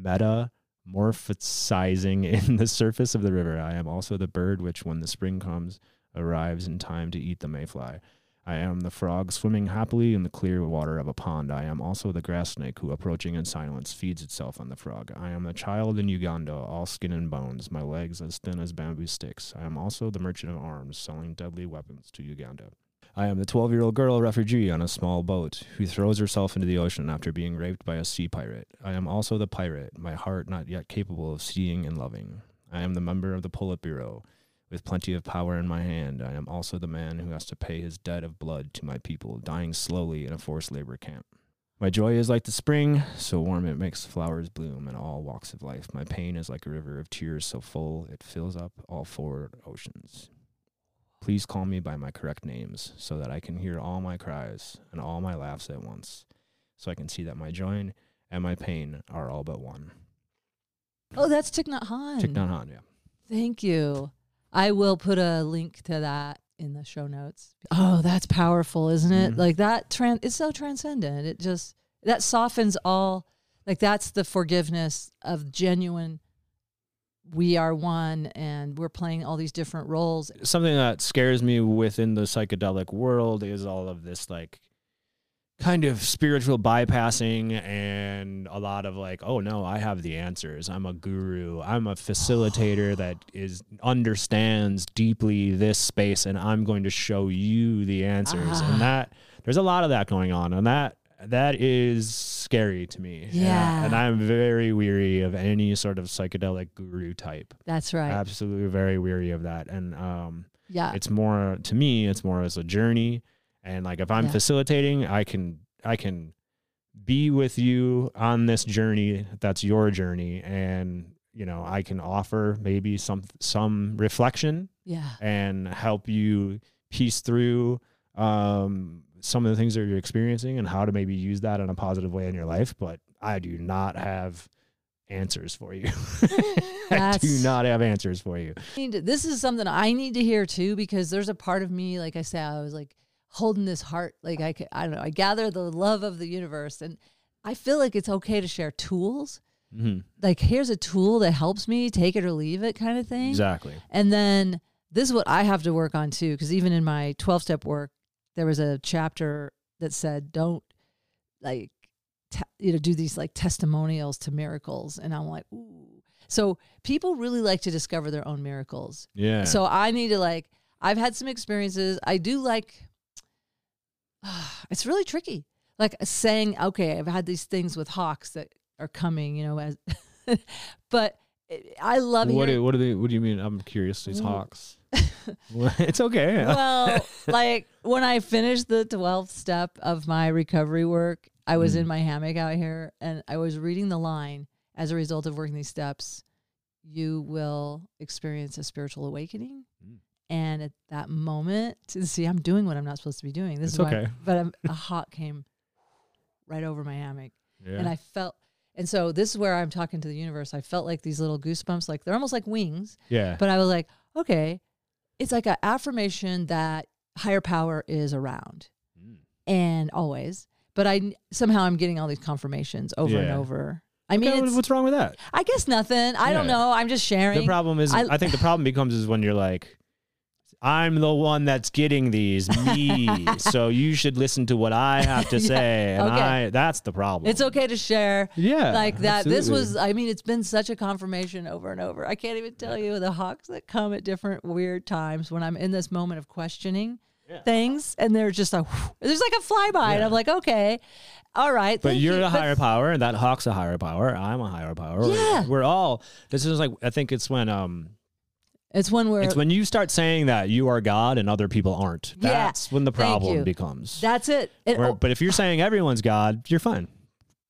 [SPEAKER 2] Metamorphosizing in the surface of the river. I am also the bird which, when the spring comes, arrives in time to eat the mayfly. I am the frog swimming happily in the clear water of a pond. I am also the grass snake who, approaching in silence, feeds itself on the frog. I am the child in Uganda, all skin and bones, my legs as thin as bamboo sticks. I am also the merchant of arms, selling deadly weapons to Uganda. I am the 12 year old girl refugee on a small boat who throws herself into the ocean after being raped by a sea pirate. I am also the pirate, my heart not yet capable of seeing and loving. I am the member of the Politburo with plenty of power in my hand, I am also the man who has to pay his debt of blood to my people, dying slowly in a forced labor camp. My joy is like the spring, so warm it makes flowers bloom in all walks of life. My pain is like a river of tears so full it fills up all four oceans. Please call me by my correct names so that I can hear all my cries and all my laughs at once, so I can see that my joy and my pain are all but one.
[SPEAKER 1] Oh, that's Thich Nhat Hanh.
[SPEAKER 2] Thich Nhat Hanh, yeah.
[SPEAKER 1] Thank you. I will put a link to that in the show notes. Oh, that's powerful, isn't it?
[SPEAKER 2] Mhm.
[SPEAKER 1] Like that trans it's so transcendent. It just that softens all like that's the forgiveness of genuine we are one and we're playing all these different roles.
[SPEAKER 2] something that scares me within the psychedelic world is all of this like kind of spiritual bypassing and a lot of like oh no i have the answers i'm a guru i'm a facilitator that is understands deeply this space and i'm going to show you the answers
[SPEAKER 1] Ah.
[SPEAKER 2] and that there's a lot of that going on and that that is scary to me And
[SPEAKER 1] Yeah.
[SPEAKER 2] and i'm very weary of any sort of psychedelic guru type
[SPEAKER 1] That's right.
[SPEAKER 2] absolutely very weary of that and um
[SPEAKER 1] yeah.
[SPEAKER 2] it's more to me it's more as a journey and like if i'm
[SPEAKER 1] Yeah.
[SPEAKER 2] facilitating i can i can be with you on this journey that's your journey and you know i can offer maybe some some reflection
[SPEAKER 1] yeah.
[SPEAKER 2] and help you piece through um some of the things that you're experiencing and how to maybe use that in a positive way in your life but i do not have answers for you i do not have answers for you
[SPEAKER 1] to- this is something I need to hear too because there's a part of me, like I said, I was like holding this heart, like I could, I don't know, I gather the love of the universe, and I feel like it's okay to share tools.
[SPEAKER 2] Mhm.
[SPEAKER 1] Like here's a tool that helps me, take it or leave it, kind of thing.
[SPEAKER 2] exactly
[SPEAKER 1] And then this is what I have to work on too, because even in my 12 step work, there was a chapter that said, don't like, te- you know, do these like testimonials to miracles. And I'm like, ooh. So people really like to discover their own miracles.
[SPEAKER 2] yeah
[SPEAKER 1] So I need to like, I've had some experiences. I do like, it's really tricky. Like saying, okay, I've had these things with hawks that are coming, you know, as, but I love
[SPEAKER 2] what
[SPEAKER 1] hearing-
[SPEAKER 2] do, what do they what do you mean i'm curious these hawks it's okay
[SPEAKER 1] well, like when I finished the 12th step of my recovery work, I was
[SPEAKER 2] Mm.
[SPEAKER 1] in my hammock out here and I was reading the line as a result of working these steps, you will experience a spiritual awakening.
[SPEAKER 2] Mm.
[SPEAKER 1] And at that moment, see, I'm doing what I'm not supposed to be doing. This
[SPEAKER 2] It's
[SPEAKER 1] is why, but I'm, a hawk came right over my hammock
[SPEAKER 2] yeah.
[SPEAKER 1] and I felt, and so this is where I'm talking to the universe. I felt like these little goosebumps, like they're almost like wings.
[SPEAKER 2] yeah
[SPEAKER 1] But I was like, okay, it's like an affirmation that higher power is around
[SPEAKER 2] Mm.
[SPEAKER 1] and always. But I somehow I'm getting all these confirmations over and over. I mean,
[SPEAKER 2] Okay, what's wrong with that
[SPEAKER 1] I guess nothing. I don't know. I'm just sharing.
[SPEAKER 2] the problem is
[SPEAKER 1] I-
[SPEAKER 2] I, think the problem becomes is when you're like i'm the one that's getting these me so you should listen to what i have to
[SPEAKER 1] Yeah,
[SPEAKER 2] say and
[SPEAKER 1] okay.
[SPEAKER 2] i that's the problem
[SPEAKER 1] it's okay to share
[SPEAKER 2] yeah
[SPEAKER 1] like that. This was I mean, it's been such a confirmation over and over. I can't even tell you the hawks that come at different weird times when I'm in this moment of questioning
[SPEAKER 2] Yeah.
[SPEAKER 1] things, and they're just like, there's like a flyby, and I'm like, okay, all right.
[SPEAKER 2] but you're
[SPEAKER 1] you.
[SPEAKER 2] a higher power and that hawk's a higher power i'm a higher power We're-
[SPEAKER 1] Yeah.
[SPEAKER 2] we're all this is like i think it's when um
[SPEAKER 1] It's when we're
[SPEAKER 2] it's when you start saying that you are god and other people aren't
[SPEAKER 1] Yeah.
[SPEAKER 2] that's when the problem becomes
[SPEAKER 1] that's it. Oh,
[SPEAKER 2] but if you're saying everyone's god you're fine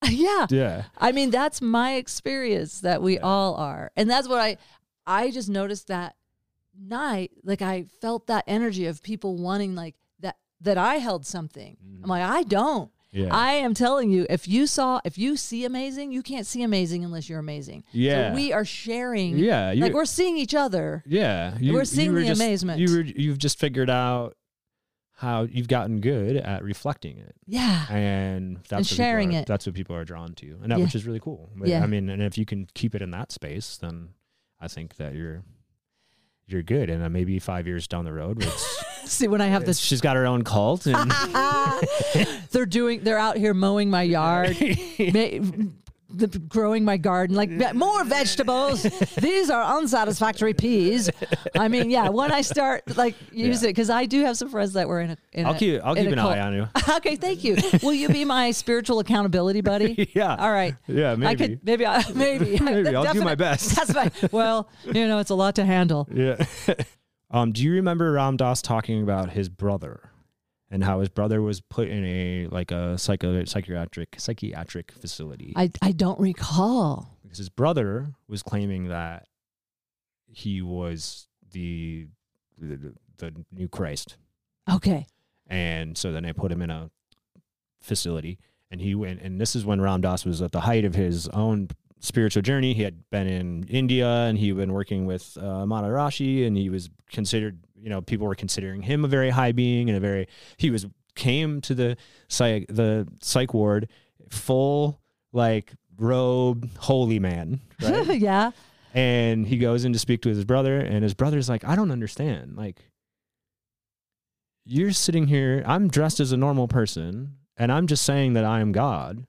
[SPEAKER 1] yeah.
[SPEAKER 2] yeah
[SPEAKER 1] I mean, that's my experience that we
[SPEAKER 2] Yeah.
[SPEAKER 1] all are. And that's what I I just noticed that night, like I felt that energy of people wanting like that that I held something. I'm mm. like, I don't.
[SPEAKER 2] Yeah
[SPEAKER 1] I am telling you, if you saw if you see amazing, you can't see amazing unless you're amazing.
[SPEAKER 2] Yeah.
[SPEAKER 1] So we are sharing
[SPEAKER 2] yeah you,
[SPEAKER 1] like we're seeing each other.
[SPEAKER 2] Yeah,
[SPEAKER 1] We're seeing the
[SPEAKER 2] just-
[SPEAKER 1] amazement.
[SPEAKER 2] You were you've just figured out how you've gotten good at reflecting it,
[SPEAKER 1] Yeah.
[SPEAKER 2] and that's
[SPEAKER 1] And sharing
[SPEAKER 2] are-
[SPEAKER 1] it.
[SPEAKER 2] That's what people are drawn to, and that
[SPEAKER 1] Yeah.
[SPEAKER 2] which is really cool. But,
[SPEAKER 1] Yeah.
[SPEAKER 2] I mean, and if you can keep it in that space, then I think that you're you're good. And then maybe five years down the road, it's,
[SPEAKER 1] See, when I have this,
[SPEAKER 2] she's got her own cult. And
[SPEAKER 1] they're doing, they're out here mowing my yard, ma- the, growing my garden, like more vegetables. These are unsatisfactory peas. I mean, yeah, when I start like use
[SPEAKER 2] Yeah.
[SPEAKER 1] it, because I do have some friends that were in a. In
[SPEAKER 2] I'll
[SPEAKER 1] a-
[SPEAKER 2] keep I'll
[SPEAKER 1] in
[SPEAKER 2] keep an
[SPEAKER 1] cult.
[SPEAKER 2] eye on you.
[SPEAKER 1] okay, thank you. Will you be my spiritual accountability buddy?
[SPEAKER 2] yeah.
[SPEAKER 1] All right.
[SPEAKER 2] Yeah, maybe.
[SPEAKER 1] I could maybe I maybe
[SPEAKER 2] Maybe. I'll do my best.
[SPEAKER 1] That's my well, you know, it's a lot to handle.
[SPEAKER 2] Yeah. um, do you remember Ram Dass talking about his brother and how his brother was put in a like a psycho psychiatric psychiatric facility
[SPEAKER 1] I I don't recall.
[SPEAKER 2] because his brother was claiming that he was the the, the new Christ,
[SPEAKER 1] Okay.
[SPEAKER 2] and so then they put him in a facility, and he went. And this is when Ram Dass was at the height of his own spiritual journey. He had been in India, and he had been working with uh, Maharashi, and he was considered. You know, people were considering him a very high being and a very. He was came to the psych the psych ward full like robe holy man right
[SPEAKER 1] yeah.
[SPEAKER 2] and he goes in to speak to his brother and his brother's like i don't understand like you're sitting here i'm dressed as a normal person and i'm just saying that i am god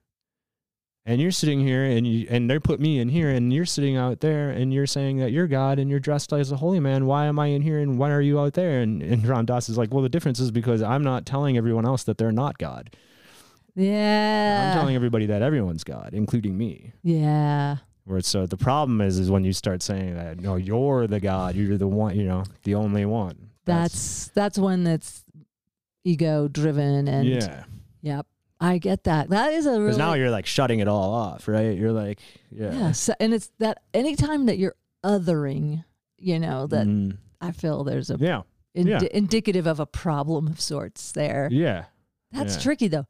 [SPEAKER 2] and you're sitting here and you and they put me in here and you're sitting out there and you're saying that you're god and you're dressed as a holy man why am i in here and why are you out there and, and ram dass is like well the difference is because i'm not telling everyone else that they're not god
[SPEAKER 1] Yeah.
[SPEAKER 2] i'm telling everybody that everyone's god including me
[SPEAKER 1] yeah.
[SPEAKER 2] where so the problem is is when you start saying that no you're the god you're the one you know the only one
[SPEAKER 1] That's that's one that's ego driven and
[SPEAKER 2] yeah
[SPEAKER 1] Yep. I get that. That is a
[SPEAKER 2] because
[SPEAKER 1] really
[SPEAKER 2] now you're like shutting it all off right you're like yeah,
[SPEAKER 1] yeah. So, and it's that anytime that you're othering, you know, that
[SPEAKER 2] Mhm.
[SPEAKER 1] I feel there's a
[SPEAKER 2] yeah
[SPEAKER 1] indi-
[SPEAKER 2] yeah.
[SPEAKER 1] indicative of a problem of sorts there.
[SPEAKER 2] yeah
[SPEAKER 1] That's
[SPEAKER 2] yeah.
[SPEAKER 1] tricky though.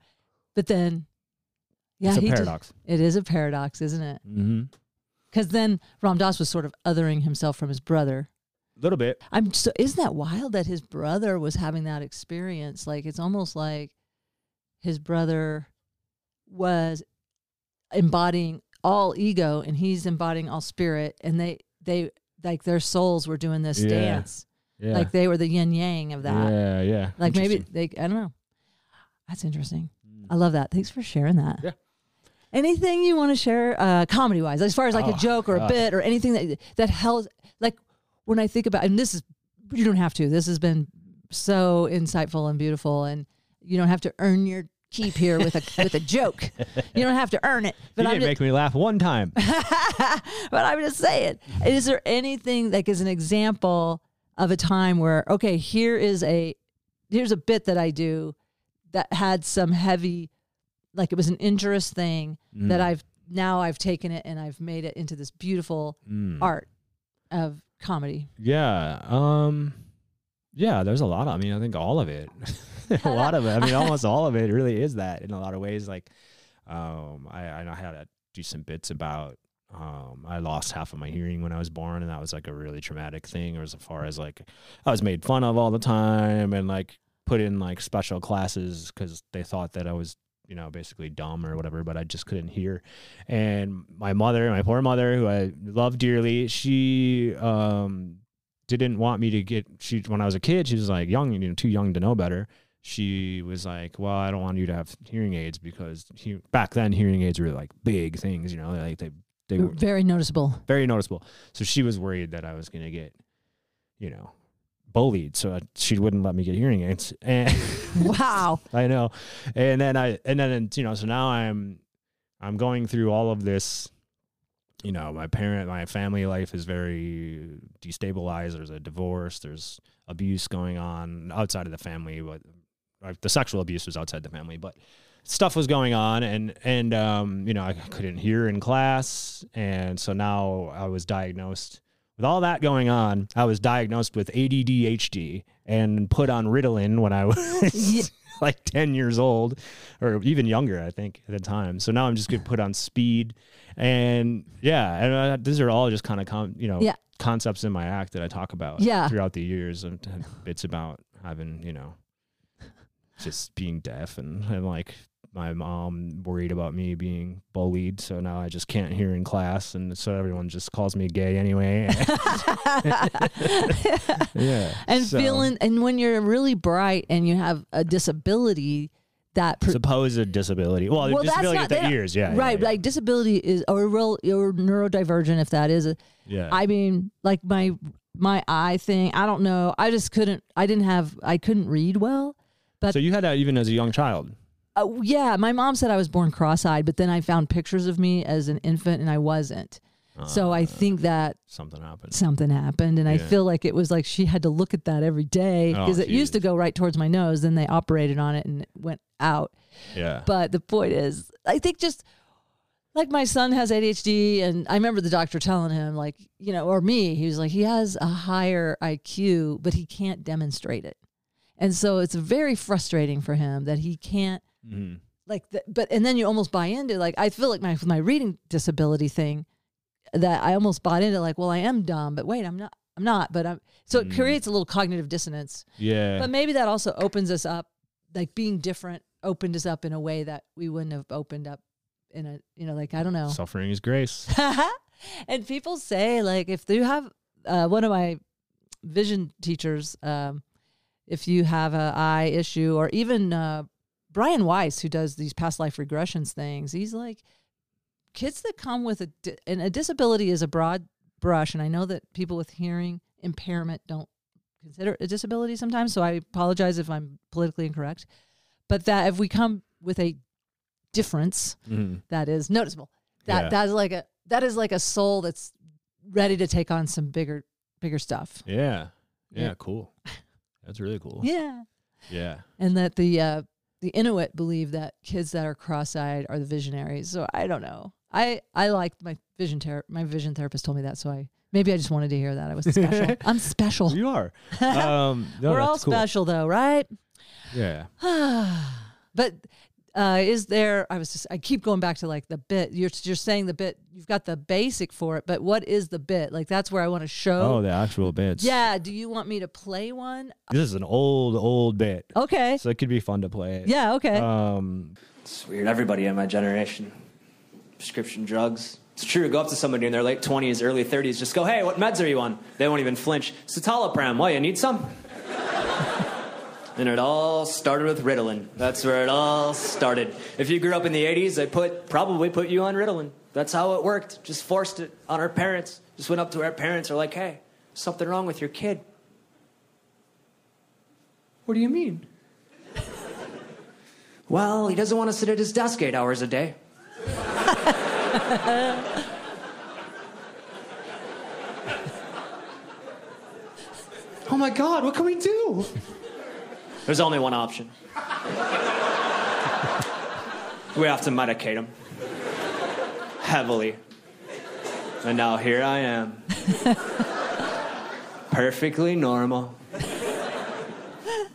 [SPEAKER 1] But then, yeah,
[SPEAKER 2] it's a
[SPEAKER 1] he did-
[SPEAKER 2] paradox
[SPEAKER 1] it is a paradox, isn't it?
[SPEAKER 2] mm-hmm.
[SPEAKER 1] Because then Ram Dass was sort of othering himself from his brother.
[SPEAKER 2] a little bit
[SPEAKER 1] I'm so isn't that wild that his brother was having that experience? Like it's almost like his brother was embodying all ego and he's embodying all spirit and they they like their souls were doing this
[SPEAKER 2] Yeah.
[SPEAKER 1] dance.
[SPEAKER 2] yeah
[SPEAKER 1] Like they were the yin yang of that.
[SPEAKER 2] yeah yeah
[SPEAKER 1] Like maybe they I don't know. That's interesting.
[SPEAKER 2] Mm.
[SPEAKER 1] I love that. Thanks for sharing that.
[SPEAKER 2] Yeah.
[SPEAKER 1] Anything you want to share, uh, comedy wise, as far as like a
[SPEAKER 2] Oh,
[SPEAKER 1] joke or a bit or anything that that helps. Like when I think about, and this is you don't have to. This has been so insightful and beautiful, and you don't have to earn your keep here with a with a joke. You don't have to earn it. But
[SPEAKER 2] you
[SPEAKER 1] I'm
[SPEAKER 2] didn't
[SPEAKER 1] just,
[SPEAKER 2] make me laugh one time
[SPEAKER 1] but I'm just saying, is there anything like as an example of a time where okay, here is a here's a bit that I do that had some heavy, like it was an interest thing that
[SPEAKER 2] Mm.
[SPEAKER 1] I've now I've taken it and I've made it into this beautiful
[SPEAKER 2] Mm.
[SPEAKER 1] art of comedy.
[SPEAKER 2] Yeah. Um yeah, there's a lot of I mean, I think all of it. a lot of it. I mean, almost all of it really is that in a lot of ways. Like um I, I know how to do some bits about um I lost half of my hearing when I was born and that was like a really traumatic thing or as far as like I was made fun of all the time and like put in like special classes cuz they thought that I was you know basically dumb or whatever but I just couldn't hear and my mother my poor mother who I love dearly she um didn't want me to get she when I was a kid she was like young you know too young to know better she was like well I don't want you to have hearing aids because he, back then hearing aids were like big things you know like they they were
[SPEAKER 1] Very noticeable.
[SPEAKER 2] very noticeable so she was worried that I was going to get you know bullied so she wouldn't let me get hearing aids and
[SPEAKER 1] Wow.
[SPEAKER 2] I know. And then I and then you know, so now I'm I'm going through all of this you know, my parent my family life is very destabilized. There's a divorce, there's abuse going on outside of the family, but the sexual abuse was outside the family, but stuff was going on and and um you know, I couldn't hear in class and so now I was diagnosed with all that going on, I was diagnosed with ADDHD and put on Ritalin when I was
[SPEAKER 1] Yeah.
[SPEAKER 2] like 10 years old or even younger, I think, at the time. So now I'm just going to put on speed. And yeah, and uh, these are all just kind of, com- you know,
[SPEAKER 1] Yeah.
[SPEAKER 2] concepts in my act that I talk about
[SPEAKER 1] Yeah.
[SPEAKER 2] throughout the years. And bits about having, you know, just being deaf and, and like my mom worried about me being bullied, so now I just can't hear in class, and so everyone just calls me gay anyway. yeah,
[SPEAKER 1] and
[SPEAKER 2] so-
[SPEAKER 1] feeling and when you're really bright and you have a disability that per-
[SPEAKER 2] supposed disability. Well,
[SPEAKER 1] Well, that's
[SPEAKER 2] disability
[SPEAKER 1] not-
[SPEAKER 2] with the ears, yeah,
[SPEAKER 1] right
[SPEAKER 2] yeah,
[SPEAKER 1] like disability is or real or neurodivergent if that is a,
[SPEAKER 2] yeah.
[SPEAKER 1] I mean, like my my eye thing. I don't know. I just couldn't. I didn't have. I couldn't read well.
[SPEAKER 2] So you had that even as a young child.
[SPEAKER 1] Uh, yeah, my mom said I was born cross-eyed, but then I found pictures of me as an infant, and I wasn't. so I think that
[SPEAKER 2] Something happened.
[SPEAKER 1] something happened, and I
[SPEAKER 2] Uh.
[SPEAKER 1] Feel like it was like she had to look at that every day
[SPEAKER 2] Oh,
[SPEAKER 1] because it used to go right towards my nose. Then they operated on it and it went out.
[SPEAKER 2] Yeah.
[SPEAKER 1] But the point is, I think just like my son has ADHD, and I remember the doctor telling him, like, you know, or me, he was like, he has a higher IQ, but he can't demonstrate it. And so it's very frustrating for him that he can't,
[SPEAKER 2] Mhm.
[SPEAKER 1] like, the, but, and then you almost buy into, like, I feel like my, my reading disability thing, that I almost bought into, like, well, I am dumb, but wait, I'm not, I'm not, but I'm, so it
[SPEAKER 2] Mm.
[SPEAKER 1] creates a little cognitive dissonance.
[SPEAKER 2] Yeah.
[SPEAKER 1] But maybe that also opens us up, like being different opened us up in a way that we wouldn't have opened up in a, you know, like I don't know.
[SPEAKER 2] Suffering is grace.
[SPEAKER 1] and people say like if you have uh, one of my vision teachers, um, if you have an eye issue, or even uh, Brian Weiss, who does these past life regressions things, he's like kids that come with a di- and a disability is a broad brush, and I know that people with hearing impairment don't consider it a disability sometimes. So I apologize if I'm politically incorrect, but that if we come with a difference
[SPEAKER 2] Mhm.
[SPEAKER 1] that is noticeable, that
[SPEAKER 2] Yeah.
[SPEAKER 1] that is like a that is like a soul that's ready to take on some bigger bigger stuff.
[SPEAKER 2] Yeah. Yeah.
[SPEAKER 1] Yeah.
[SPEAKER 2] Cool. That's really cool.
[SPEAKER 1] Yeah,
[SPEAKER 2] Yeah.
[SPEAKER 1] and that the uh, the Inuit believe that kids that are cross-eyed are the visionaries. So I don't know. I I liked my vision ther- my vision therapist told me that. So I maybe I just wanted to hear that I was special. I'm special.
[SPEAKER 2] You are. Um, no,
[SPEAKER 1] We're all
[SPEAKER 2] cool.
[SPEAKER 1] special though, right?
[SPEAKER 2] Yeah.
[SPEAKER 1] but uh, is there? I was just. I keep going back to like the bit. You're you're saying the bit. You've got the basic for it, but what is the bit? Like that's where I want to show.
[SPEAKER 2] Oh, the actual bits.
[SPEAKER 1] yeah. Do you want me to play one?
[SPEAKER 2] This is an old, old bit.
[SPEAKER 1] Okay.
[SPEAKER 2] So it could be fun to play.
[SPEAKER 1] Yeah. Okay.
[SPEAKER 2] Um,
[SPEAKER 3] It's weird. Everybody in my generation, prescription drugs. It's true. Go up to somebody in their late 20s, early 30s, just go, hey, what meds are you on? They won't even flinch. Citalopram. Why, you need some? And it all started with Ritalin. That's where it all started. If you grew up in the 80s, they put probably put you on Ritalin. That's how it worked. Just forced it on our parents. Just went up to our parents, are like, hey, something wrong with your kid. What do you mean? Well, he doesn't want to sit at his desk eight hours a day. oh my God, what can we do? There's only one option. we have to medicate him heavily. And now here I am. Perfectly normal.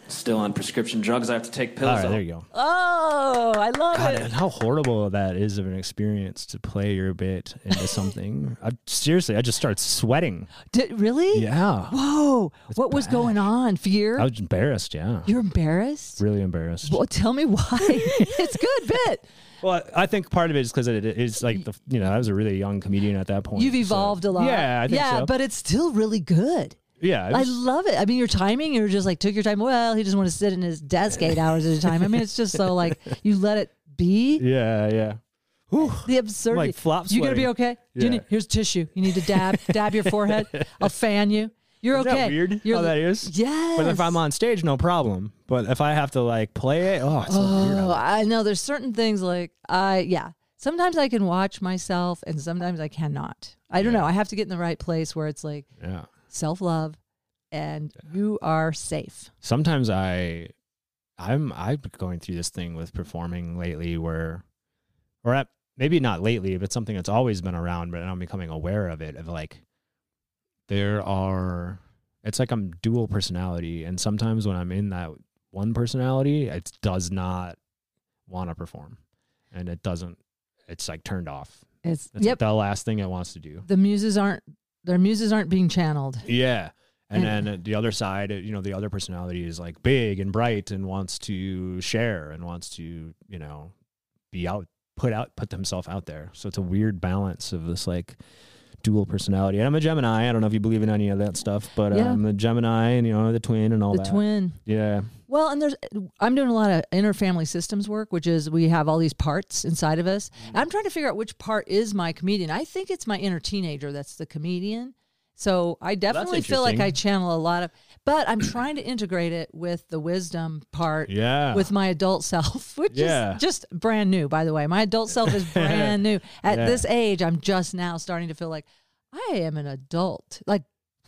[SPEAKER 3] Still on prescription drugs. I have to take pills.
[SPEAKER 2] all right, there you go.
[SPEAKER 1] oh, I love
[SPEAKER 2] God,
[SPEAKER 1] it.
[SPEAKER 2] and how horrible that is of an experience to play your bit into something. I, seriously, I just started sweating.
[SPEAKER 1] Did, really?
[SPEAKER 2] Yeah.
[SPEAKER 1] Whoa. what was going on? Fear?
[SPEAKER 2] I was embarrassed. Yeah.
[SPEAKER 1] You're embarrassed?
[SPEAKER 2] really embarrassed.
[SPEAKER 1] Well, tell me why. it's good bit.
[SPEAKER 2] Well, I think part of it is because it is like the you know I was a really young comedian at that point.
[SPEAKER 1] You've
[SPEAKER 2] so-
[SPEAKER 1] evolved a lot.
[SPEAKER 2] Yeah, I think
[SPEAKER 1] yeah,
[SPEAKER 2] so.
[SPEAKER 1] but it's still really good.
[SPEAKER 2] Yeah, it
[SPEAKER 1] I love it. I mean, your timing, you're just like, took your time. Well, he doesn't want to sit in his desk eight hours at a time. I mean, it's just so like, you let it be.
[SPEAKER 2] yeah, yeah. Whew.
[SPEAKER 1] The absurdity.
[SPEAKER 2] Like flop
[SPEAKER 1] You gonna be okay?
[SPEAKER 2] Yeah.
[SPEAKER 1] need, here's tissue. You need to dab dab your forehead. I'll fan you. You're
[SPEAKER 2] Isn't
[SPEAKER 1] okay.
[SPEAKER 2] that weird
[SPEAKER 1] You're,
[SPEAKER 2] how that is?
[SPEAKER 1] Yes.
[SPEAKER 2] But if I'm on stage, no problem. But if I have to like play it, oh, it's so oh, weird.
[SPEAKER 1] Oh, I know. There's certain things like I yeah. Sometimes I can watch myself, and sometimes I cannot. I don't know. I have to get in the right place where it's like
[SPEAKER 2] Yeah.
[SPEAKER 1] Self love, and you are safe.
[SPEAKER 2] Sometimes I, I'm I'm going through this thing with performing lately, where, or at, maybe not lately, but something that's always been around, but I'm becoming aware of it. Of like, there are. It's like I'm dual personality, and sometimes when I'm in that one personality, it does not want to perform, and it doesn't. It's like turned off.
[SPEAKER 1] It's
[SPEAKER 2] It's
[SPEAKER 1] yep.
[SPEAKER 2] like the last thing it wants to do.
[SPEAKER 1] the muses aren't their muses aren't being channeled.
[SPEAKER 2] Yeah. And
[SPEAKER 1] And-
[SPEAKER 2] then the other side, you know, the other personality is like big and bright and wants to share and wants to, you know, be out, put out, put themselves out there. So it's a weird balance of this like dual personality. And I'm a Gemini. I don't know if you believe in any of that stuff, but
[SPEAKER 1] Yeah.
[SPEAKER 2] Uh, I'm a Gemini and you know the twin and all
[SPEAKER 1] the
[SPEAKER 2] that.
[SPEAKER 1] twin.
[SPEAKER 2] Yeah.
[SPEAKER 1] Well, and there's I'm doing a lot of inner family systems work, which is we have all these parts inside of us.
[SPEAKER 2] Mm-hmm.
[SPEAKER 1] I'm trying to figure out which part is my comedian. I think it's my inner teenager that's the comedian. So I definitely feel like I channel a lot of, but I'm trying to integrate it with the wisdom part
[SPEAKER 2] Yeah.
[SPEAKER 1] with my adult self, which
[SPEAKER 2] Yeah.
[SPEAKER 1] is just brand new, by the way. My adult self is brand new. At
[SPEAKER 2] Yeah.
[SPEAKER 1] this age, I'm just now starting to feel like I am an adult. Like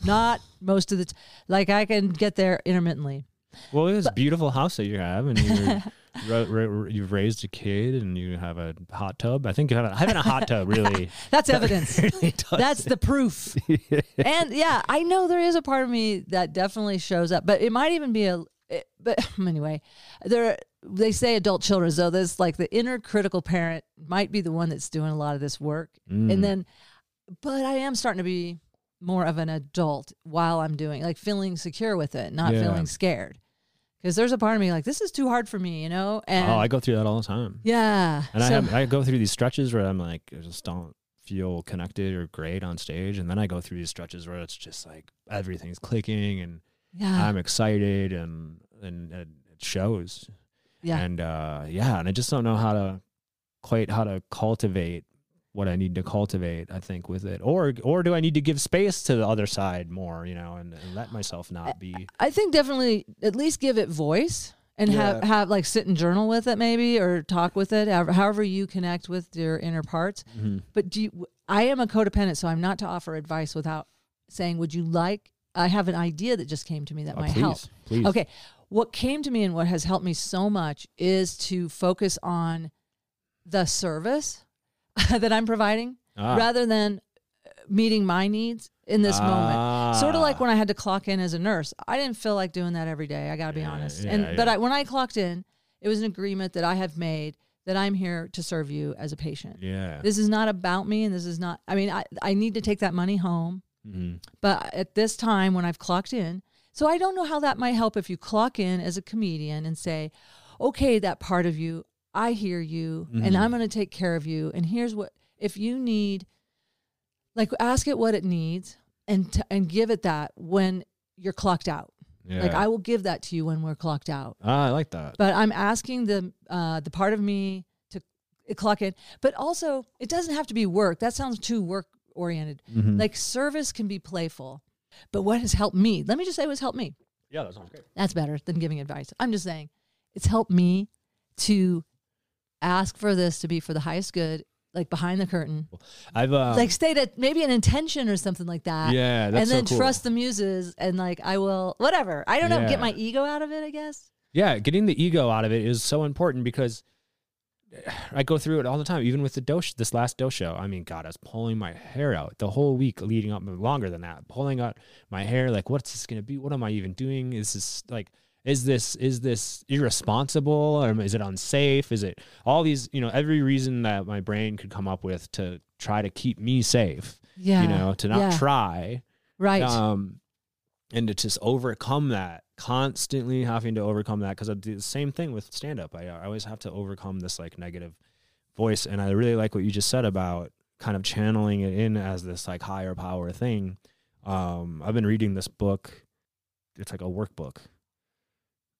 [SPEAKER 1] not most of the t- like I can get there intermittently.
[SPEAKER 2] Well, it's a beautiful house that you have, and ro- you've raised a kid, and you have a hot tub. I think having, having a hot tub really,
[SPEAKER 1] That's evidence.
[SPEAKER 2] really.
[SPEAKER 1] That's the proof. and yeah, I know there is a part of me that definitely shows up, but it might even be a. It, but anyway, there they say adult children, so this like the inner critical parent might be the one that's doing a lot of this work,
[SPEAKER 2] Mm.
[SPEAKER 1] and then, but I am starting to be more of an adult while I'm doing like feeling secure with it, not
[SPEAKER 2] Yeah.
[SPEAKER 1] feeling scared, because there's a part of me like this is too hard for me, you know, and
[SPEAKER 2] oh, I go through that all the time,
[SPEAKER 1] yeah,
[SPEAKER 2] and I have I go through these stretches where I'm like, I just don't feel connected or great on stage, and then I go through these stretches where it's just like everything's clicking, and
[SPEAKER 1] yeah,
[SPEAKER 2] I'm excited, and and, and it shows.
[SPEAKER 1] yeah.
[SPEAKER 2] and uh yeah and i just don't know how to quite how to cultivate what i need to cultivate i think with it or or do i need to give space to the other side more you know and, and let myself not be
[SPEAKER 1] I think definitely at least give it voice and have
[SPEAKER 2] Yeah.
[SPEAKER 1] have like sit and journal with it maybe or talk with it however, however you connect with your inner parts.
[SPEAKER 2] Mhm.
[SPEAKER 1] But do you, I am a codependent, so I'm not to offer advice without saying, "Would you like?" I have an idea that just came to me that
[SPEAKER 2] Oh,
[SPEAKER 1] might
[SPEAKER 2] please
[SPEAKER 1] help.
[SPEAKER 2] please
[SPEAKER 1] Okay, what came to me and what has helped me so much is to focus on the service that I'm providing
[SPEAKER 2] Ah.
[SPEAKER 1] rather than uh, meeting my needs in this moment. Sort of like
[SPEAKER 2] Ah.
[SPEAKER 1] when I had to clock in as a nurse. I didn't feel like doing that every day. I got to be
[SPEAKER 2] Yeah,
[SPEAKER 1] honest.
[SPEAKER 2] yeah,
[SPEAKER 1] and but. I, when I clocked in, it was an agreement that I have made that I'm here to serve you as a patient.
[SPEAKER 2] yeah
[SPEAKER 1] This is not about me, and this is not. I mean, I I need to take that money home,
[SPEAKER 2] Mhm.
[SPEAKER 1] but at this time when I've clocked in, so I don't know how that might help if you clock in as a comedian and say, okay, that part of you, I hear you, and
[SPEAKER 2] Mhm.
[SPEAKER 1] I'm going to take care of you. And here's what if you need, like, ask it what it needs, and t- and give it that when you're clocked out.
[SPEAKER 2] yeah
[SPEAKER 1] Like I will give that to you when we're clocked out.
[SPEAKER 2] ah, i like that
[SPEAKER 1] But I'm asking the uh, the part of me to clock in. But also, it doesn't have to be work. That sounds too work oriented.
[SPEAKER 2] Mhm.
[SPEAKER 1] Like service can be playful. But what has helped me? Let me just say what's helped me.
[SPEAKER 2] yeah that sounds great
[SPEAKER 1] That's better than giving advice. I'm just saying it's helped me to ask for this to be for the highest good, like behind the curtain.
[SPEAKER 2] i've uh
[SPEAKER 1] like state a maybe an intention or something like that.
[SPEAKER 2] yeah that's
[SPEAKER 1] and then
[SPEAKER 2] so cool.
[SPEAKER 1] trust the muses and like I will whatever. I don't know,
[SPEAKER 2] Yeah.
[SPEAKER 1] get my ego out of it, I guess.
[SPEAKER 2] yeah getting the ego out of it is so important because I go through it all the time, even with the dose. This last dose show, I mean, God, I was pulling my hair out the whole week leading up, longer than that, pulling out my hair. Like, what's this gonna be? What am I even doing? Is this like, is this is this irresponsible or is it unsafe? Is it all these? You know, every reason that my brain could come up with to try to keep me safe.
[SPEAKER 1] Yeah.
[SPEAKER 2] You know, to not
[SPEAKER 1] Yeah.
[SPEAKER 2] try.
[SPEAKER 1] Right.
[SPEAKER 2] Um, and to just overcome that, constantly having to overcome that, because I do the same thing with stand up. I, I always have to overcome this like negative voice. And I really like what you just said about kind of channeling it in as this like higher power thing. Um, I've been reading this book. It's like a workbook.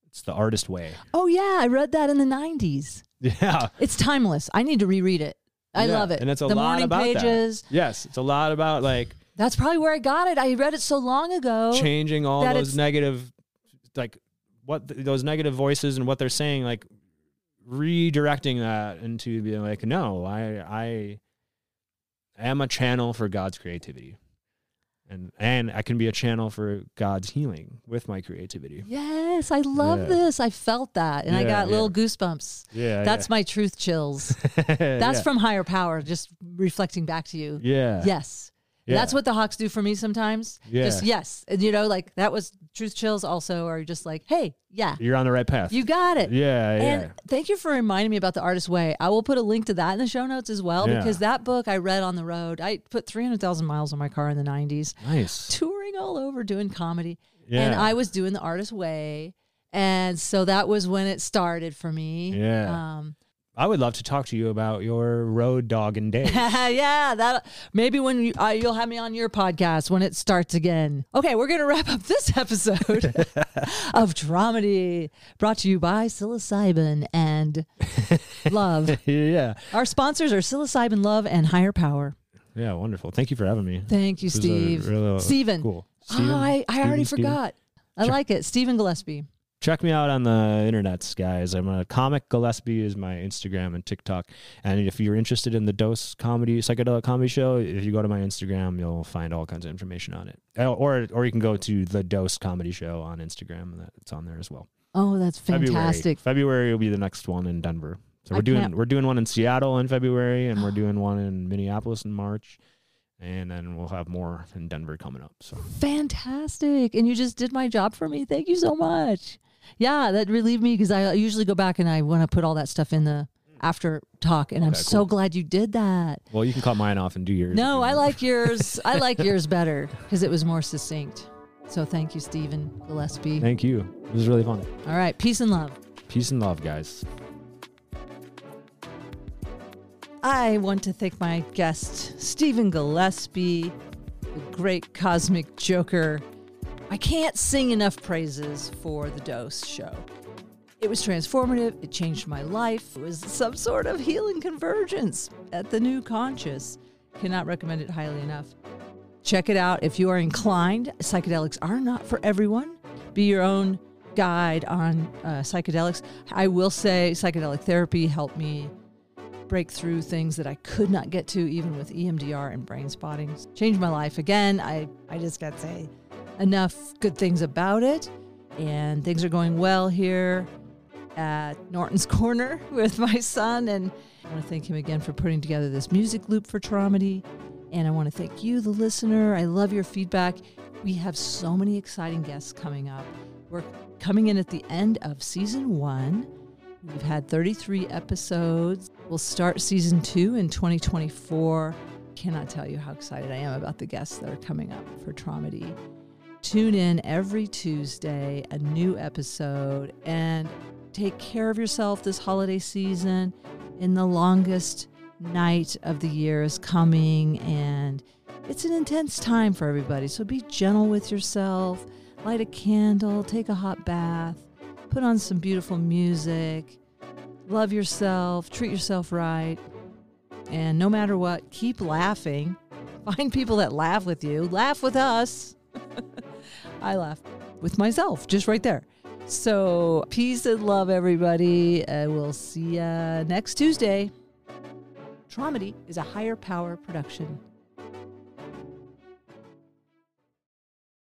[SPEAKER 2] It's the artist way.
[SPEAKER 1] oh yeah, I read that in the 90s.
[SPEAKER 2] Yeah.
[SPEAKER 1] It's timeless. I need to reread it. I
[SPEAKER 2] Yeah,
[SPEAKER 1] love it.
[SPEAKER 2] and it's a
[SPEAKER 1] the
[SPEAKER 2] lot
[SPEAKER 1] morning
[SPEAKER 2] about that.
[SPEAKER 1] pages.
[SPEAKER 2] Yes. It's a lot about like
[SPEAKER 1] That's probably where I got it. I read it so long ago.
[SPEAKER 2] changing all those negative like what th- those negative voices and what they're saying like redirecting that into being like no i i am a channel for god's creativity and and i can be a channel for god's healing with my creativity
[SPEAKER 1] Yes, I love
[SPEAKER 2] Yeah.
[SPEAKER 1] this. I felt that, and I got
[SPEAKER 2] yeah.
[SPEAKER 1] little goosebumps.
[SPEAKER 2] yeah
[SPEAKER 1] That's my truth chills. That's
[SPEAKER 2] yeah.
[SPEAKER 1] from higher power. Just reflecting back to you.
[SPEAKER 2] yeah
[SPEAKER 1] Yes.
[SPEAKER 2] yeah.
[SPEAKER 1] That's what the hawks do for me sometimes.
[SPEAKER 2] Yeah.
[SPEAKER 1] Just yes. And you know, like that was truth chills also are just like, hey, yeah,
[SPEAKER 2] you're on the right path
[SPEAKER 1] you got it.
[SPEAKER 2] yeah yeah
[SPEAKER 1] And thank you for reminding me about the artist way. I will put a link to that in the show notes as well
[SPEAKER 2] Yeah.
[SPEAKER 1] because that book I read on the road. I put 300,000 miles on my car in the 90s,
[SPEAKER 2] nice
[SPEAKER 1] touring all over doing comedy.
[SPEAKER 2] yeah
[SPEAKER 1] And I was doing the artist way. And so that was when it started for me.
[SPEAKER 2] Yeah.
[SPEAKER 1] Um,
[SPEAKER 2] I would love to talk to you about your road dog and days.
[SPEAKER 1] yeah, that maybe when you, uh, you'll have me on your podcast when it starts again. Okay, we're gonna wrap up this episode of Traumedy, brought to you by psilocybin and love.
[SPEAKER 2] yeah.
[SPEAKER 1] Our sponsors are psilocybin, love, and higher power.
[SPEAKER 2] Yeah, wonderful. Thank you for having me.
[SPEAKER 1] Thank you,
[SPEAKER 2] This is a
[SPEAKER 1] Steve.
[SPEAKER 2] real-
[SPEAKER 1] Steven.
[SPEAKER 2] Cool.
[SPEAKER 1] Oh,
[SPEAKER 2] Steven?
[SPEAKER 1] I, I already
[SPEAKER 2] Steven, Steven?
[SPEAKER 1] forgot. I like it. Steven Gillespie.
[SPEAKER 2] Check me out on the internets, guys. I'm a comic. Gillespie is my Instagram and TikTok. And if you're interested in the Dose comedy, psychedelic comedy show, if you go to my Instagram, you'll find all kinds of information on it. Or, or you can go to the Dose comedy show on Instagram. It's on there as well.
[SPEAKER 1] Oh, that's fantastic.
[SPEAKER 2] February. February will be the next one in Denver. So we're doing
[SPEAKER 1] can't-
[SPEAKER 2] we're doing one in Seattle in February, and we're doing one in Minneapolis in March, and then we'll have more in Denver coming up. So
[SPEAKER 1] Fantastic. And you just did my job for me. Thank you so much. Yeah, that relieved me because I usually go back and I want to put all that stuff in the after talk. And oh, I'm
[SPEAKER 2] Okay,
[SPEAKER 1] so glad you did that.
[SPEAKER 2] well, you can cut mine off and do yours.
[SPEAKER 1] No, I like yours. I like yours better because it was more succinct. So thank you, Steven Gillespie.
[SPEAKER 2] Thank you. It was really fun.
[SPEAKER 1] All right. Peace and love.
[SPEAKER 2] Peace and love, guys.
[SPEAKER 1] I want to thank my guest, Steven Gillespie, the great cosmic joker. I can't sing enough praises for the Dose show. It was transformative, it changed my life, it was some sort of healing convergence at the Knew Conscious. Cannot recommend it highly enough. Check it out if you are inclined. Psychedelics are not for everyone. Be your own guide on uh, psychedelics. I will say psychedelic therapy helped me break through things that I could not get to even with EMDR and brain spotting. Changed my life. Again, I, I just got to say enough good things about it. And things are going well here at Norton's Corner with my son. And I want to thank him again for putting together this music loop for Traumedy. And I want to thank you, the listener. I love your feedback. We have so many exciting guests coming up. We're coming in at the end of season one. We've had 33 episodes. We'll start season two in 2024. Cannot tell you how excited I am about the guests that are coming up for Traumedy. Tune in every Tuesday, a new episode, and take care of yourself this holiday season. In the longest night of the year is coming, and it's an intense time for everybody. So be gentle with yourself. Light a candle, take a hot bath, put on some beautiful music, love yourself, treat yourself right. And no matter what, keep laughing. Find people that laugh with you. Laugh with us. I laugh with myself just right there. So, peace and love, everybody. Uh, we'll see you next Tuesday. Traumedy is a higher power production.